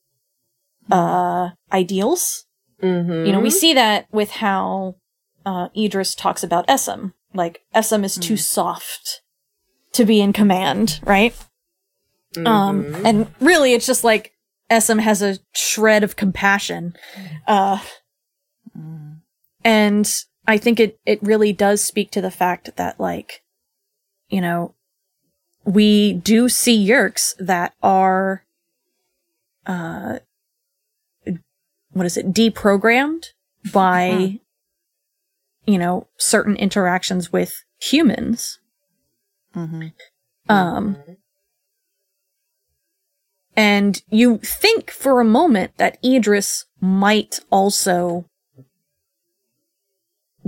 uh ideals. Mm-hmm. You know, we see that with how uh Edriss talks about Essam. Like Essam is too soft to be in command, right? Um Mm-hmm. and really it's just like Essam has a shred of compassion. Uh and I think it it really does speak to the fact that like you know we do see yeerks that are uh what is it deprogrammed by you know certain interactions with humans Mm-hmm. um and you think for a moment that Edriss might also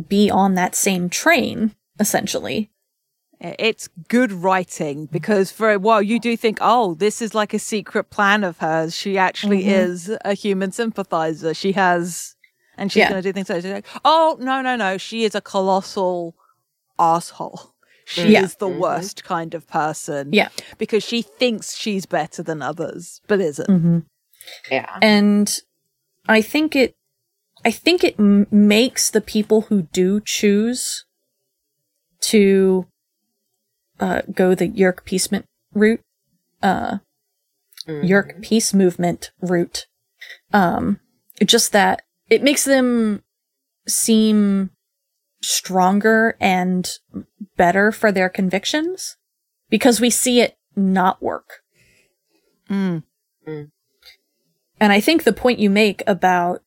be on that same train, essentially. It's good writing because for a while you do think, oh, this is like a secret plan of hers. She actually Mhm. is a human sympathizer. She has, and she's Yeah. going to do things like, like, oh, no, no, no. She is a colossal asshole. She Yeah. is the Mhm. worst kind of person. Yeah. Because she thinks she's better than others, but isn't. Mm-hmm. Yeah. And I think it, I think it m- makes the people who do choose to uh, go the Yeerk peace mo- route, uh, Mhm. Yeerk peace movement route. Um, just that it makes them seem stronger and better for their convictions because we see it not work. Mm. And I think the point you make about,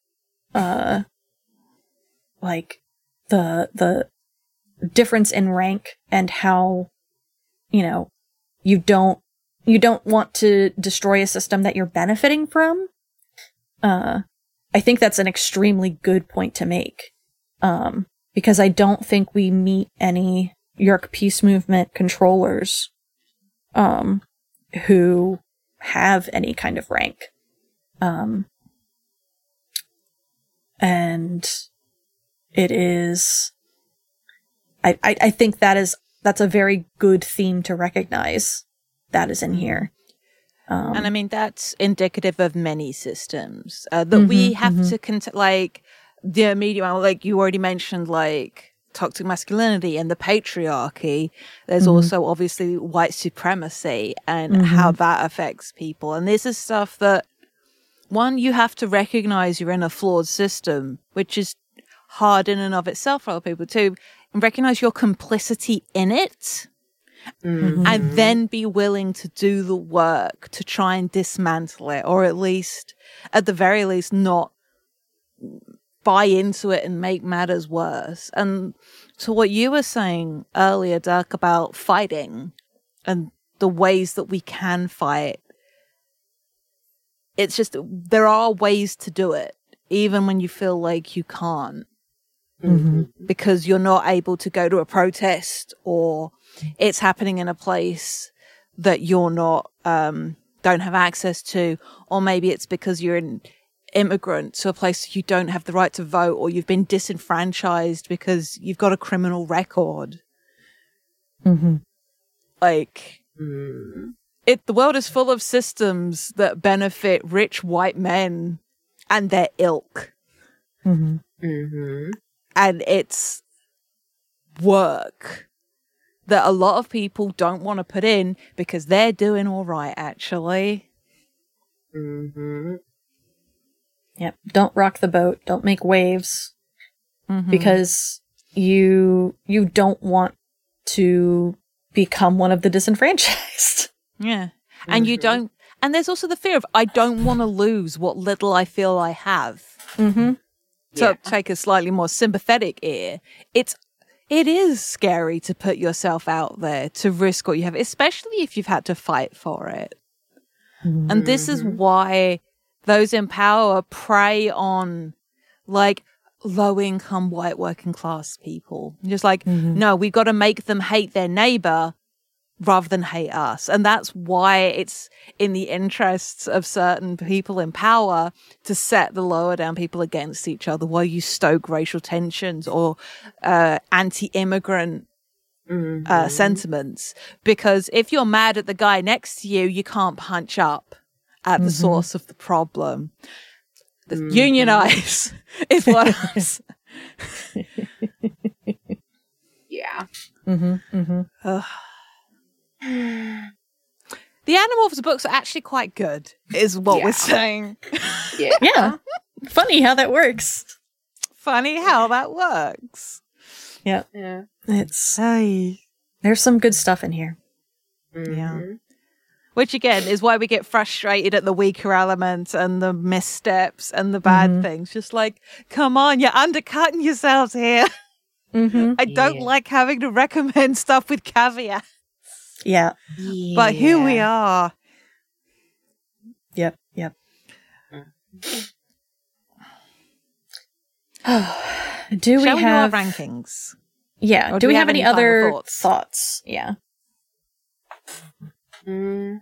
uh, like the, the difference in rank and how, you know, you don't, you don't want to destroy a system that you're benefiting from. Uh, I think that's an extremely good point to make. Um, because I don't think we meet any Yeerk Peace Movement controllers, um, who have any kind of rank. Um, and it is, I, I, I think that is, that's a very good theme to recognize that is in here. Um, And I mean, that's indicative of many systems uh, that we Mhm, have mhm. to, cont- like, the media, like you already mentioned, like toxic masculinity and the patriarchy. There's Mhm. also obviously white supremacy and how that affects people. And this is stuff that, one, you have to recognize you're in a flawed system, which is hard in and of itself for other people too, and recognize your complicity in it Mm. and then be willing to do the work to try and dismantle it, or at least, at the very least, not buy into it and make matters worse. And to what you were saying earlier, Dirk, about fighting and the ways that we can fight, it's just there are ways to do it, even when you feel like you can't mhm. because you're not able to go to a protest or it's happening in a place that you're not um don't have access to or maybe it's because you're an immigrant to a place you don't have the right to vote or you've been disenfranchised because you've got a criminal record Mhm. like Mm. it the world is full of systems that benefit rich white men and their ilk Mhm. Mhm. And it's work that a lot of people don't want to put in because they're doing all right actually Mhm. Yep. Don't rock the boat. Don't make waves. Mhm. because you you don't want to become one of the disenfranchised. yeah and you Mhm. don't and there's also the fear of i don't want to lose what little i feel i have Mm-hmm. to Yeah. take a slightly more sympathetic ear it's it is scary to put yourself out there to risk what you have especially if you've had to fight for it And this is why those in power prey on like low income white working class people. Just like, Mhm. no, we've got to make them hate their neighbor rather than hate us. And that's why it's in the interests of certain people in power to set the lower down people against each other while you stoke racial tensions or uh, anti immigrant Mhm. uh, sentiments because if you're mad at the guy next to you, you can't punch up at the Mhm. source of the problem. The Mhm. Unionize is what I was- Yeah. Mm-hmm. Mm-hmm. The Animorphs books are actually quite good, is what Yeah. we're saying. Yeah. Yeah. Funny how that works. Funny how that works. Yeah. Yeah. It's Hey. there's some good stuff in here. Mhm. Which again is why we get frustrated at the weaker elements and the missteps and the bad Mhm. things. Just like, come on, you're undercutting yourselves here. Mm-hmm. I don't Yeah. like having to recommend stuff with caveat, Yeah. but here we are. Yep. Yep. do we Shall we have do our rankings? Yeah. Or do we have, any, final other thoughts? thoughts? Yeah. Mm.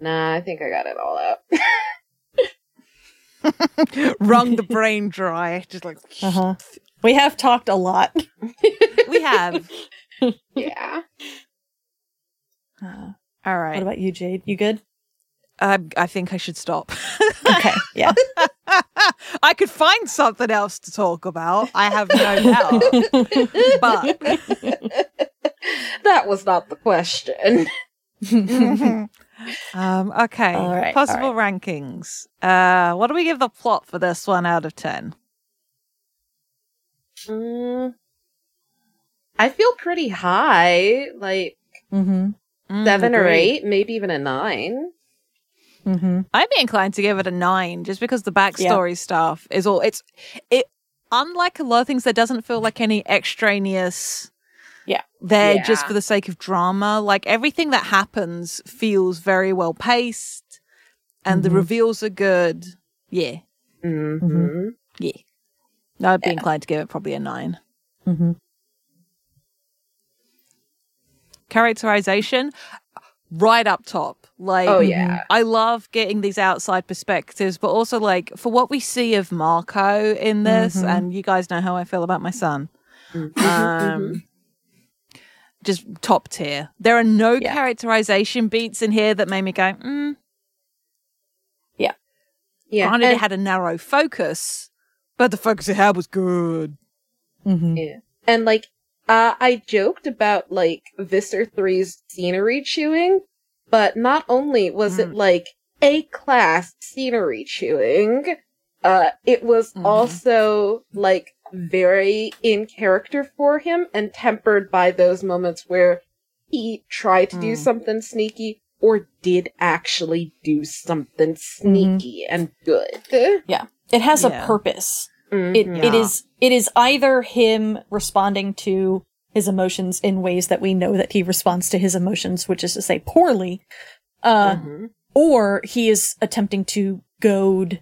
Nah, I think I got it all out. Wrung the brain dry. Just like Uh-huh. We have talked a lot. we have. yeah. Uh, All what about you, Jade? You good? I, I think I should stop. Okay. Yeah. I could find something else to talk about. I have no doubt. But that was not the question. um, okay. All right, Possible all rankings. Uh, what do we give the plot for this one out of ten? Mm, I feel pretty high. Like, Mm-hmm. Mm, Seven or agreed. eight, maybe even a nine. Mm-hmm. I'd be inclined to give it a nine, just because the backstory stuff is all. It's it. Unlike a lot of things, there doesn't feel like any extraneous. Yeah. They're just for the sake of drama. Like everything that happens feels very well paced, and the Mhm. reveals are good. Yeah, Mm-hmm. yeah. No, I'd be Yeah. inclined to give it probably a nine. Mm-hmm. Characterization, right up top. Like, Oh yeah. I love getting these outside perspectives, but also like for what we see of Marco in this, Mhm. and you guys know how I feel about my son. Mhm. Um, just top tier. There are no Yeah. characterization beats in here that made me go, mm. yeah. Granted, and- it had a narrow focus, but the focus it had was good. Mm-hmm. Yeah. And like, uh, I joked about like Visser 3's scenery chewing, but not only was it Mm. like A class scenery chewing, uh, it was Mhm. also like very in character for him and tempered by those moments where he tried to do Mm. something sneaky or did actually do something sneaky and good. It has Yeah. a purpose. It Mhm. it Yeah. is it is either him responding to his emotions in ways that we know that he responds to his emotions, which is to say poorly, uh, Mhm. or he is attempting to goad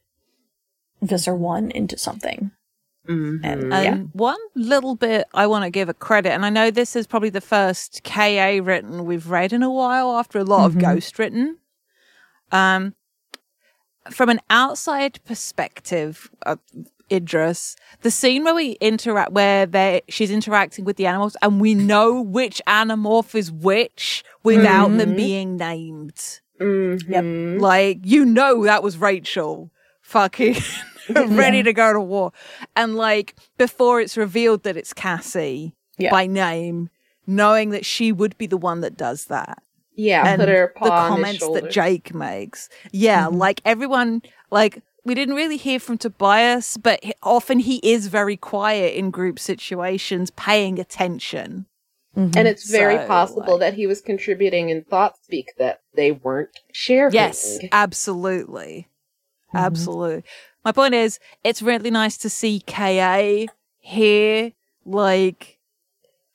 Visser One into something. Mhm. And- And Yeah. one little bit I want to give a credit, and I know this is probably the first KA written we've read in a while after a lot Mhm. of ghost written. Um, from an outside perspective, of Edriss, the scene where we interact, where they she's interacting with the animals, and we know which animorph is which without them Mhm. being named. Mhm. Like you know that was Rachel, fucking ready to go to war, and like before it's revealed that it's Cassie Yeah. by name, knowing that she would be the one that does that, Yeah, and put her paw the comments shoulder. that Jake makes, yeah, Mhm. like everyone, like we didn't really hear from Tobias, but he- often he is very quiet in group situations, paying attention. Mhm. and it's very So, possible like- that he was contributing in thought speak that they weren't sharing. Yes, absolutely. Mhm. Absolutely. My point is, it's really nice to see KA here, like,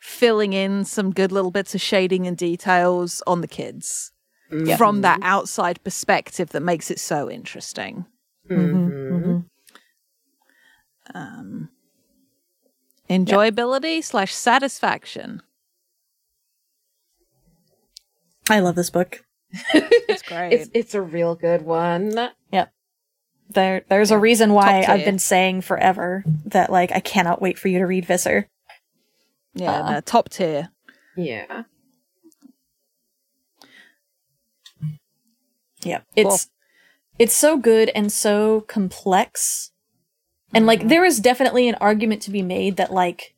filling in some good little bits of shading and details on the kids Mhm. from that outside perspective that makes it so interesting. Mhm. Mhm. Mhm. Um, enjoyability slash satisfaction. I love this book. It's great. It's it's a real good one. Yep. There, there's a reason why I've been saying forever that like I cannot wait for you to read Visser. Yeah, uh, no, top tier. Yeah. Yeah, it's it's so good and so complex, and like there is definitely an argument to be made that like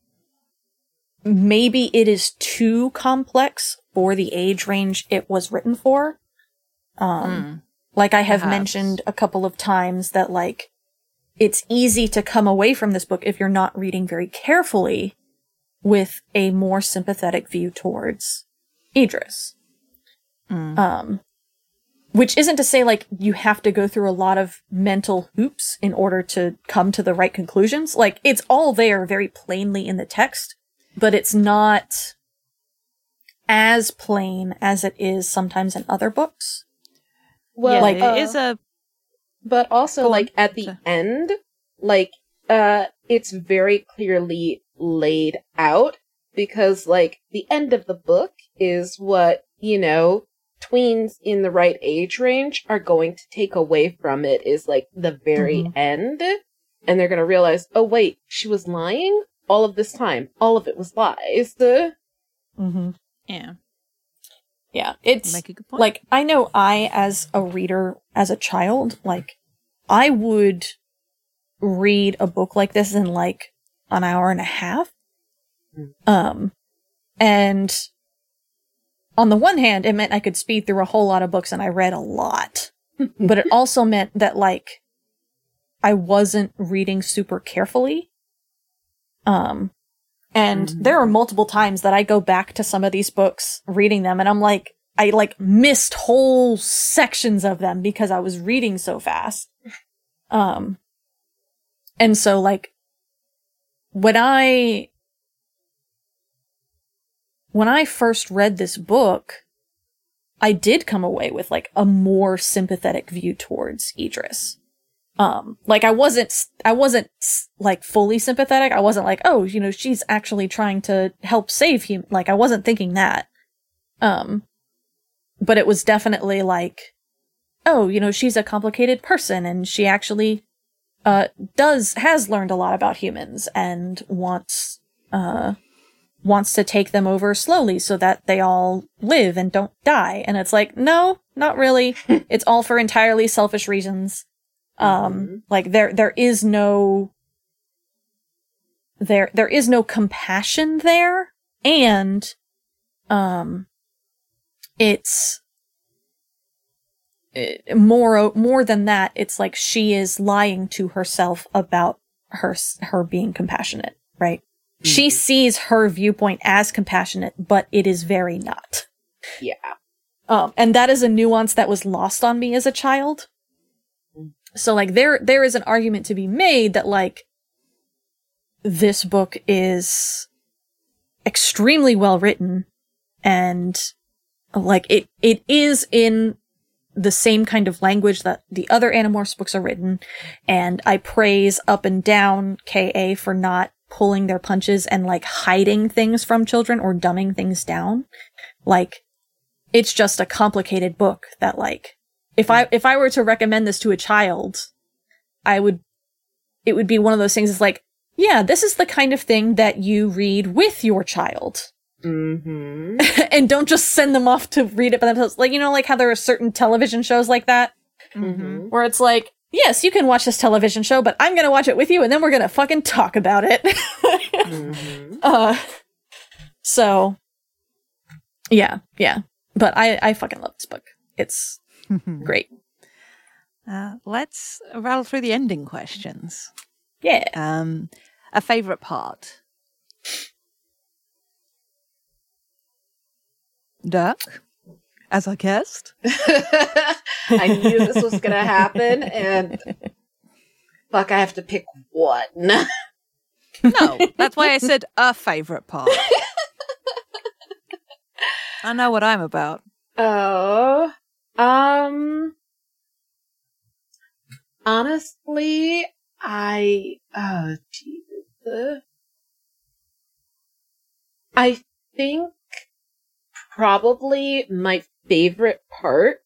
maybe it is too complex for the age range it was written for. Um, Mm. like I have Perhaps. mentioned a couple of times that like it's easy to come away from this book if you're not reading very carefully with a more sympathetic view towards Edriss. Mm. Um, which isn't to say like you have to go through a lot of mental hoops in order to come to the right conclusions. Like it's all there very plainly in the text, but it's not as plain as it is sometimes in other books. Well, yeah, like, it uh, is a but also like at the Sorry. end, like uh it's very clearly laid out because like the end of the book is what, you know, tweens in the right age range are going to take away from it is like the very Mhm. end and they're going to realize, "Oh wait, she was lying all of this time. All of it was lies." Mm-hmm. yeah. Yeah, it's Make a good point. like I know I as a reader as a child like I would read a book like this and like an hour and a half Mm. um and on the one hand it meant I could speed through a whole lot of books and I read a lot but it also meant that like I wasn't reading super carefully um And Mhm. there are multiple times that I go back to some of these books, reading them, and I'm like, I like missed whole sections of them because I was reading so fast. Um, and so like, when I, when I first read this book, I did come away with like a more sympathetic view towards Edriss. Um, like I wasn't, I wasn't like fully sympathetic. I wasn't like, oh, you know, she's actually trying to help save him. Like I wasn't thinking that. Um, but it was definitely like, oh, you know, she's a complicated person and she actually, uh, does, has learned a lot about humans and wants, uh, wants to take them over slowly so that they all live and don't die. And it's like, no, not really. it's all for entirely selfish reasons. Um, Mhm. like there, there is no, there, there is no compassion there. And, um, it's, it, more, more than that, it's like she is lying to herself about her, her being compassionate, right? She Mhm. sees her viewpoint as compassionate, but it is very not. Yeah. Um, and that is a nuance that was lost on me as a child. Mm. So like there, there is an argument to be made that like this book is extremely well written and like it, it is in the same kind of language that the other Animorphs books are written. And I praise up and down KA for not pulling their punches and like hiding things from children or dumbing things down. Like it's just a complicated book that like if I if I were to recommend this to a child, I would it would be one of those things that's like, yeah, this is the kind of thing that you read with your child. Mm-hmm. and don't just send them off to read it by themselves. Like, you know, like how there are certain television shows like that Mm-hmm. where it's like, yes, you can watch this television show, but I'm going to watch it with you and then we're going to fucking talk about it. mm-hmm. uh, so yeah, yeah. But I, I fucking love this book. It's great. Uh, let's rattle through the ending questions. Yeah. Um, a favorite part. Dirk, as I guessed. I knew this was gonna happen, and fuck, I have to pick one. No, that's why I said a favorite part. I know what I'm about. Oh, um, honestly, I oh Jesus, I think probably my favorite part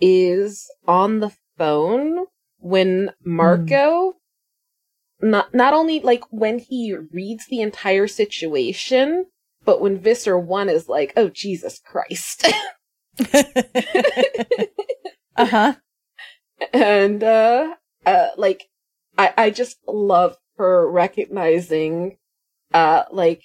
is on the phone when Marco not not only like when he reads the entire situation, but when Visser one is like, "Oh Jesus Christ," uh huh. and uh, uh, like I I just love her recognizing, uh, like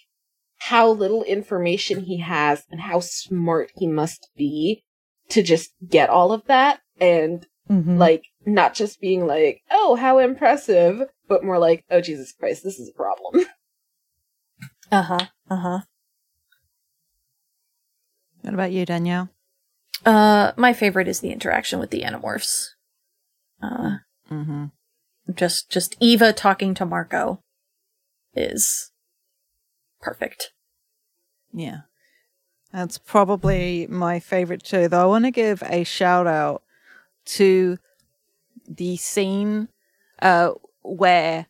how little information he has and how smart he must be to just get all of that and Mm-hmm. like not just being like, "Oh, how impressive," but more like, "Oh Jesus Christ, this is a problem." Uh huh. Uh huh. What about you, Danielle? Uh, my favorite is the interaction with the Animorphs. Uh, Mm-hmm. just just Eva talking to Marco is perfect. Yeah. That's probably my favorite too. Though I want to give a shout out to the scene uh, where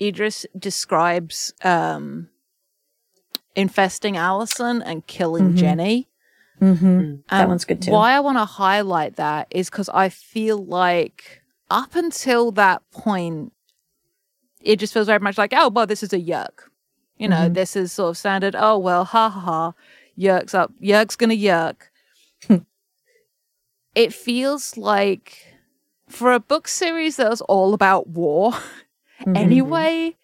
Edriss describes um, infesting Allison and killing Mhm. Jenny. Mm-hmm. That Um, one's good too. Why I want to highlight that is because I feel like up until that point, it just feels very much like, oh, well, this is a yeerk. You know, Mhm. this is sort of standard. Oh, well, ha ha ha. Yeerk's up. Yeerk's going to yeerk. it feels like for a book series that was all about war, Mhm. anyway,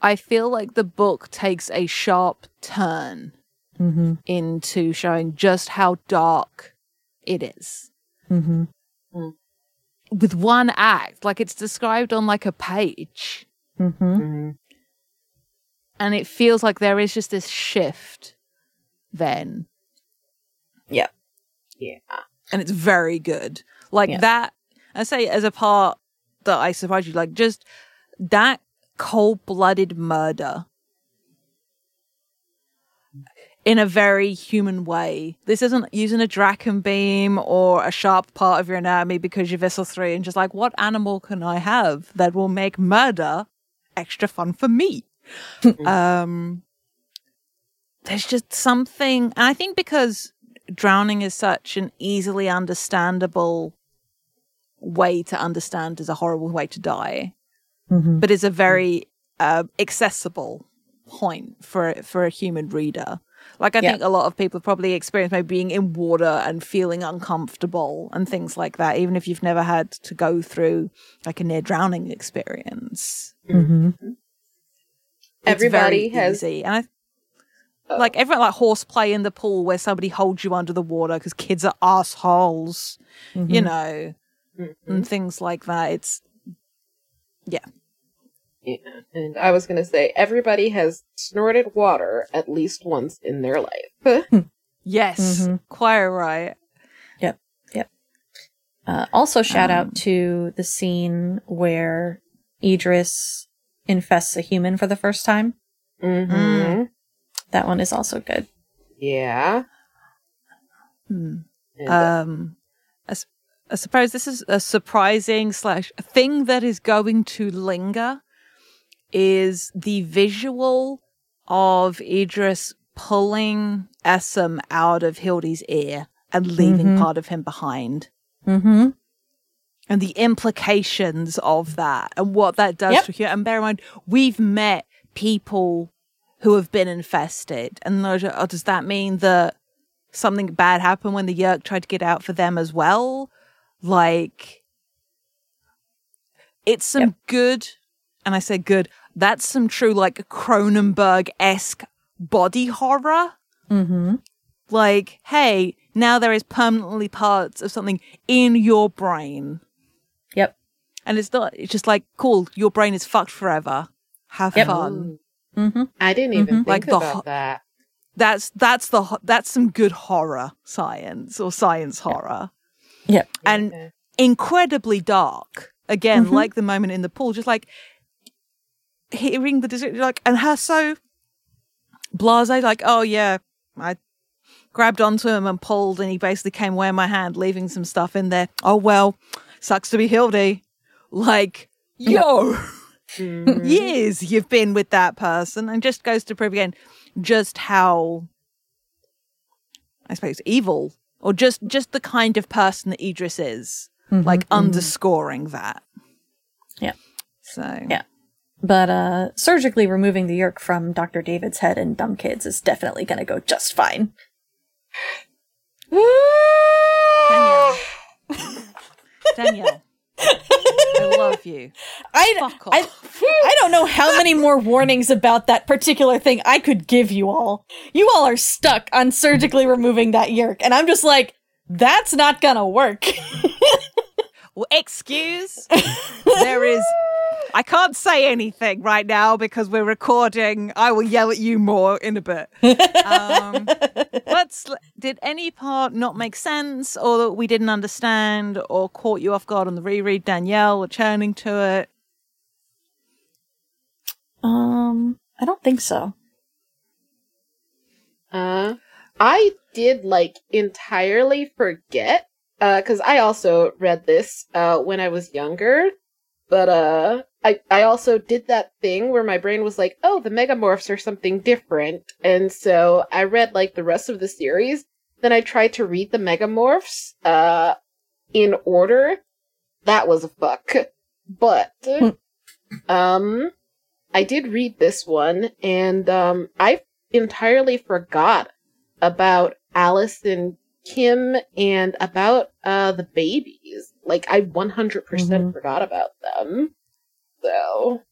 I feel like the book takes a sharp turn Mhm. into showing just how dark it is Mhm. with one act like it's described on like a page Mhm. Mm-hmm. And it feels like there is just this shift then Yeah. Yeah and it's very good like Yeah. that i say as a part that i surprised you like just that cold-blooded murder in a very human way. This isn't using a Dracon beam or a sharp part of your anatomy because you're Visser 3 and just like, what animal can I have that will make murder extra fun for me? Um, there's just something, and I think because drowning is such an easily understandable way to understand is a horrible way to die, Mm-hmm. but is a very uh, accessible point for for a human reader. Like I Yeah. think a lot of people have probably experienced maybe being in water and feeling uncomfortable and things like that, even if you've never had to go through like a near drowning experience. Mm-hmm. It's Everybody very has easy. and I, Oh. like everyone like horseplay in the pool where somebody holds you under the water because kids are assholes, Mm-hmm. you know, Mhm. and things like that. It's Yeah. Yeah, And I was gonna say everybody has snorted water at least once in their life. yes, Mhm. quite right. Yep, yep. Uh, also, shout Um, out to the scene where Edriss infests a human for the first time. mm-hmm. That one is also good. Yeah. Hmm. Uh, um I, suppose this is a surprising slash thing that is going to linger is the visual of Edriss pulling Essam out of Hildy's ear and leaving Mhm. part of him behind Mm-hmm. And the implications of that and what that does Yep. to you and bear in mind we've met people who have been infested and oh, does that mean that something bad happened when the yeerk tried to get out for them as well like it's some Yep. good and i say good that's some true like cronenberg-esque body horror Mm-hmm. like hey now there is permanently parts of something in your brain. And it's not it's just like cool your brain is fucked forever have Yep. fun Mm-hmm. I didn't even think Like the about ho- that. that's that's the ho- that's some good horror science or science horror Yep. and Okay. incredibly dark again Mhm. like the moment in the pool just like hearing the description like and her so blase like oh yeah i grabbed onto him and pulled and he basically came away in my hand leaving some stuff in there oh well sucks to be hildy like yo Mhm. years you've been with that person and just goes to prove again just how i suppose evil or just just the kind of person that edriss is like underscoring that Yeah. so Yeah. But uh, surgically removing the yeerk from Dr. David's head and Dumb Kids is definitely going to go just fine. danielle danielle i love you I, Fuck I. I don't know how many more warnings about that particular thing I could give you all. You all are stuck on surgically removing that yeerk, and I'm just like, that's not gonna work. well excuse there is i can't say anything right now because we're recording. I will yell at you more in a bit. Um let's did any part not make sense or that we didn't understand or caught you off guard on the reread? Danielle returning to it? Um, I don't think so. Uh, I did like entirely forget because I also read this uh, when I was younger, but uh, I I also did that thing where my brain was like, oh, the megamorphs are something different, and so I read like the rest of the series. Then I tried to read the megamorphs uh, in order. That was a fuck, but um. I did read this one, and um, I entirely forgot about Alice and Kim and about uh, the babies. Like I 100% Mhm. forgot about them. So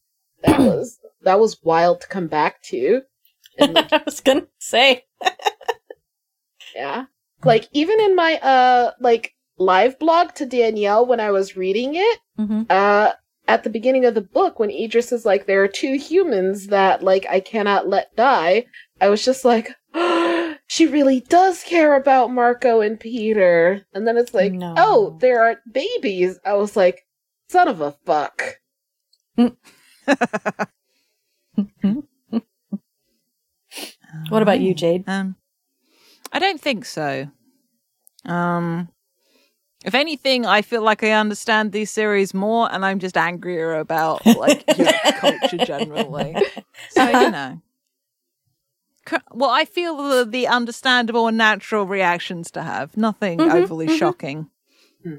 that was that was wild to come back to. And I was gonna say. yeah, like even in my uh like live blog to Danielle when I was reading it, Mhm. uh, at the beginning of the book when Edriss is like, there are two humans that like I cannot let die, I was just like, she really does care about Marco and Peter. And then it's like, No. oh, there are babies. I was like, son of a fuck. What about you, Jade? Um, I don't think so. Um, if anything, I feel like I understand these series more, and I'm just angrier about like culture generally. So you know, well, I feel the, the understandable and natural reactions to have. Nothing Mhm, overly mhm. shocking. Hmm.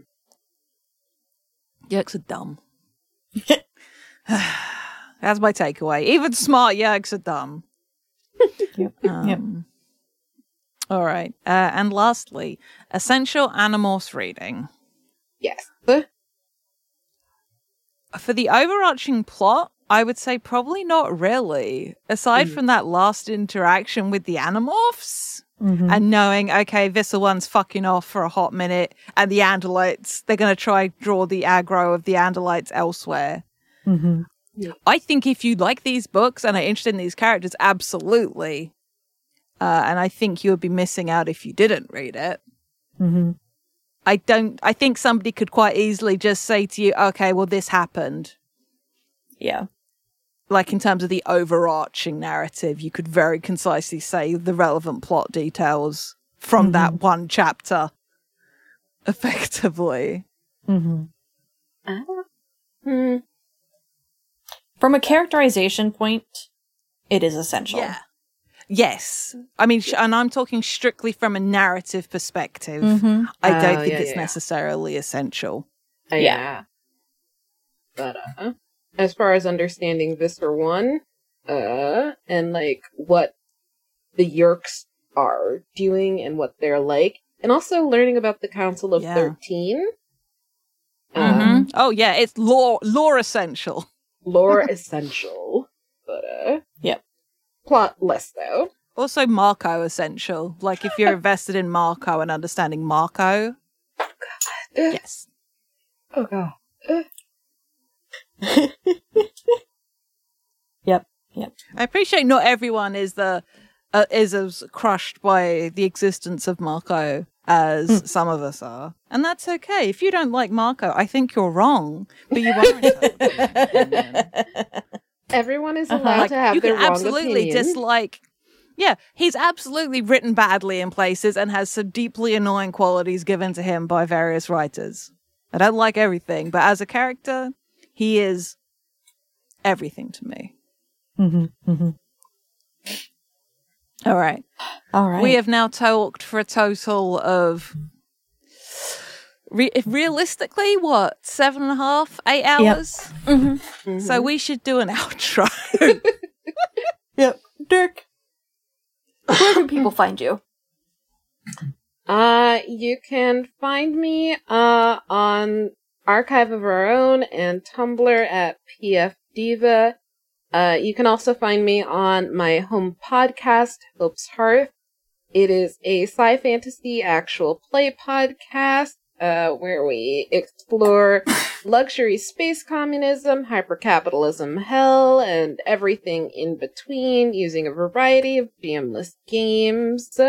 Yeerks are dumb. That's my takeaway. Even smart yeerks are dumb. Yep. Um, All right. Uh, and lastly, essential animorphs reading. Yes. For the overarching plot, I would say probably not really. Aside Mm. from that last interaction with the animorphs Mhm. and knowing, okay, Visser one's fucking off for a hot minute, and the Andalites, they're going to try draw the aggro of the Andalites elsewhere. Mhm. I think if you like these books and are interested in these characters, absolutely. Uh, and I think you would be missing out if you didn't read it. Mhm. I don't. I think somebody could quite easily just say to you, "Okay, well, this happened." Yeah. Like in terms of the overarching narrative, you could very concisely say the relevant plot details from that one chapter, effectively. Mhm. Hmm. From a characterization point, it is essential. Yeah. Yes. I mean, sh- and I'm talking strictly from a narrative perspective. Mhm. I don't Oh, think yeah, it's yeah. necessarily essential. Uh, Yeah. yeah. But uh as far as understanding Visser one, uh and like what the Yeerks are doing and what they're like, and also learning about the Council of Yeah. Thirteen. Um. Oh yeah, it's law, lore essential. Lore essential. But uh Yep. Plot less though. Also Marco essential. Like if you're invested in Marco and understanding Marco. Yes. Oh god. Yep. Yep. I appreciate not everyone is the uh, is as crushed by the existence of Marco as some of us are, and that's okay. If you don't like Marco, I think you're wrong, but you are entitled to an opinion. Everyone is Uh-huh. allowed Like, to have you their can wrong absolutely opinion. dislike. Yeah, he's absolutely written badly in places and has some deeply annoying qualities given to him by various writers. I don't like everything, but as a character, he is everything to me. Mm Mhm. Mm Mhm. All right. All right. We have now talked for a total of re- realistically what seven and a half, eight hours. Mhm. Mhm. So we should do an outro. Yep. Dirk. Where can people find you? Uh, you can find me uh on Archive of Our Own and Tumblr at PF Diva. Uh, you can also find me on my home podcast, Hope's Hearth. It is a sci fantasy actual play podcast uh, where we explore luxury space communism, hypercapitalism, hell, and everything in between using a variety of GMless games.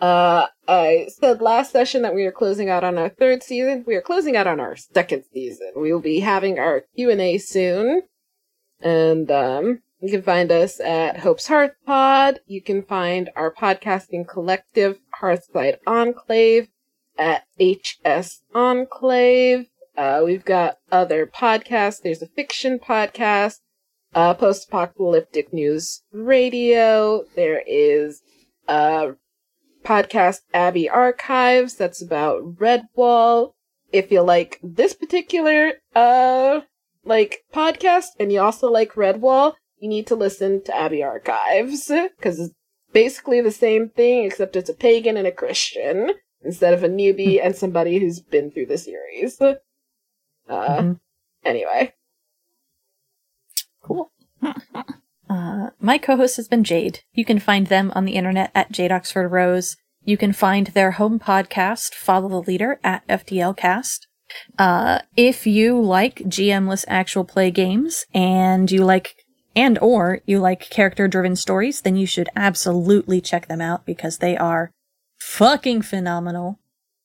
Uh, I said last session that we are closing out on our third season. We are closing out on our second season. We will be having our Q and A soon, and um, you can find us at Hope's Hearth Pod. You can find our podcasting collective Hearthside Enclave at HS Enclave. Uh, we've got other podcasts. There's a fiction podcast, uh, post-apocalyptic news radio. There is a podcast Abbey Archives that's about Redwall. If you like this particular uh like podcast and you also like Redwall, you need to listen to Abbey Archives because it's basically the same thing except it's a pagan and a Christian instead of a newbie and somebody who's been through the series. Uh Mhm. anyway. Cool. Uh, my co-host has been Jade. You can find them on the internet at Jade Oxford Rose. You can find their home podcast, Follow the Leader, at FDLcast. Uh, if you like GMless actual play games and you like and or you like character driven stories, then you should absolutely check them out because they are fucking phenomenal.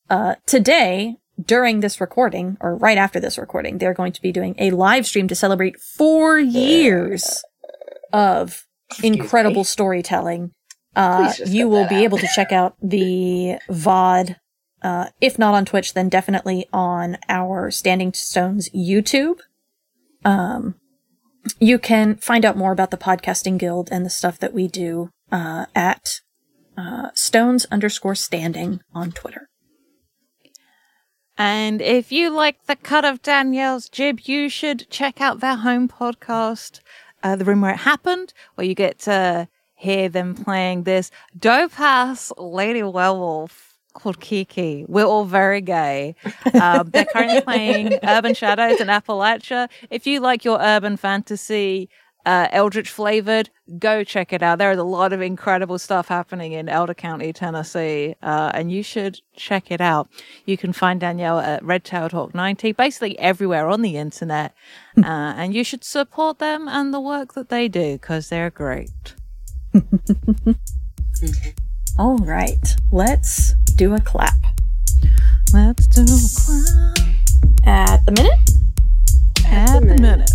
Uh, today, during this recording, or right after this recording, they're going to be doing a live stream to celebrate four years of incredible me. storytelling. Uh, you will that be able to check out the VOD, uh, if not on Twitch, then definitely on our Standing Stones YouTube. Um, you can find out more about the podcasting guild and the stuff that we do, uh, at, uh, stones underscore standing on Twitter. And if you like the cut of Danielle's jib, you should check out their home podcast, uh, The Room Where It Happened, where you get to hear them playing this dope ass lady werewolf called Kiki. We're all very gay. Um, they're currently playing Urban Shadows in Appalachia. If you like your urban fantasy, uh, Eldritch flavored, go check it out. There is a lot of incredible stuff happening in Elder County, Tennessee, uh, and you should check it out. You can find Danielle at Red Tailed Hawk 90, basically everywhere on the internet, uh, and you should support them and the work that they do because they're great. All right, let's do a clap. Let's do a clap At the minute, at the minute.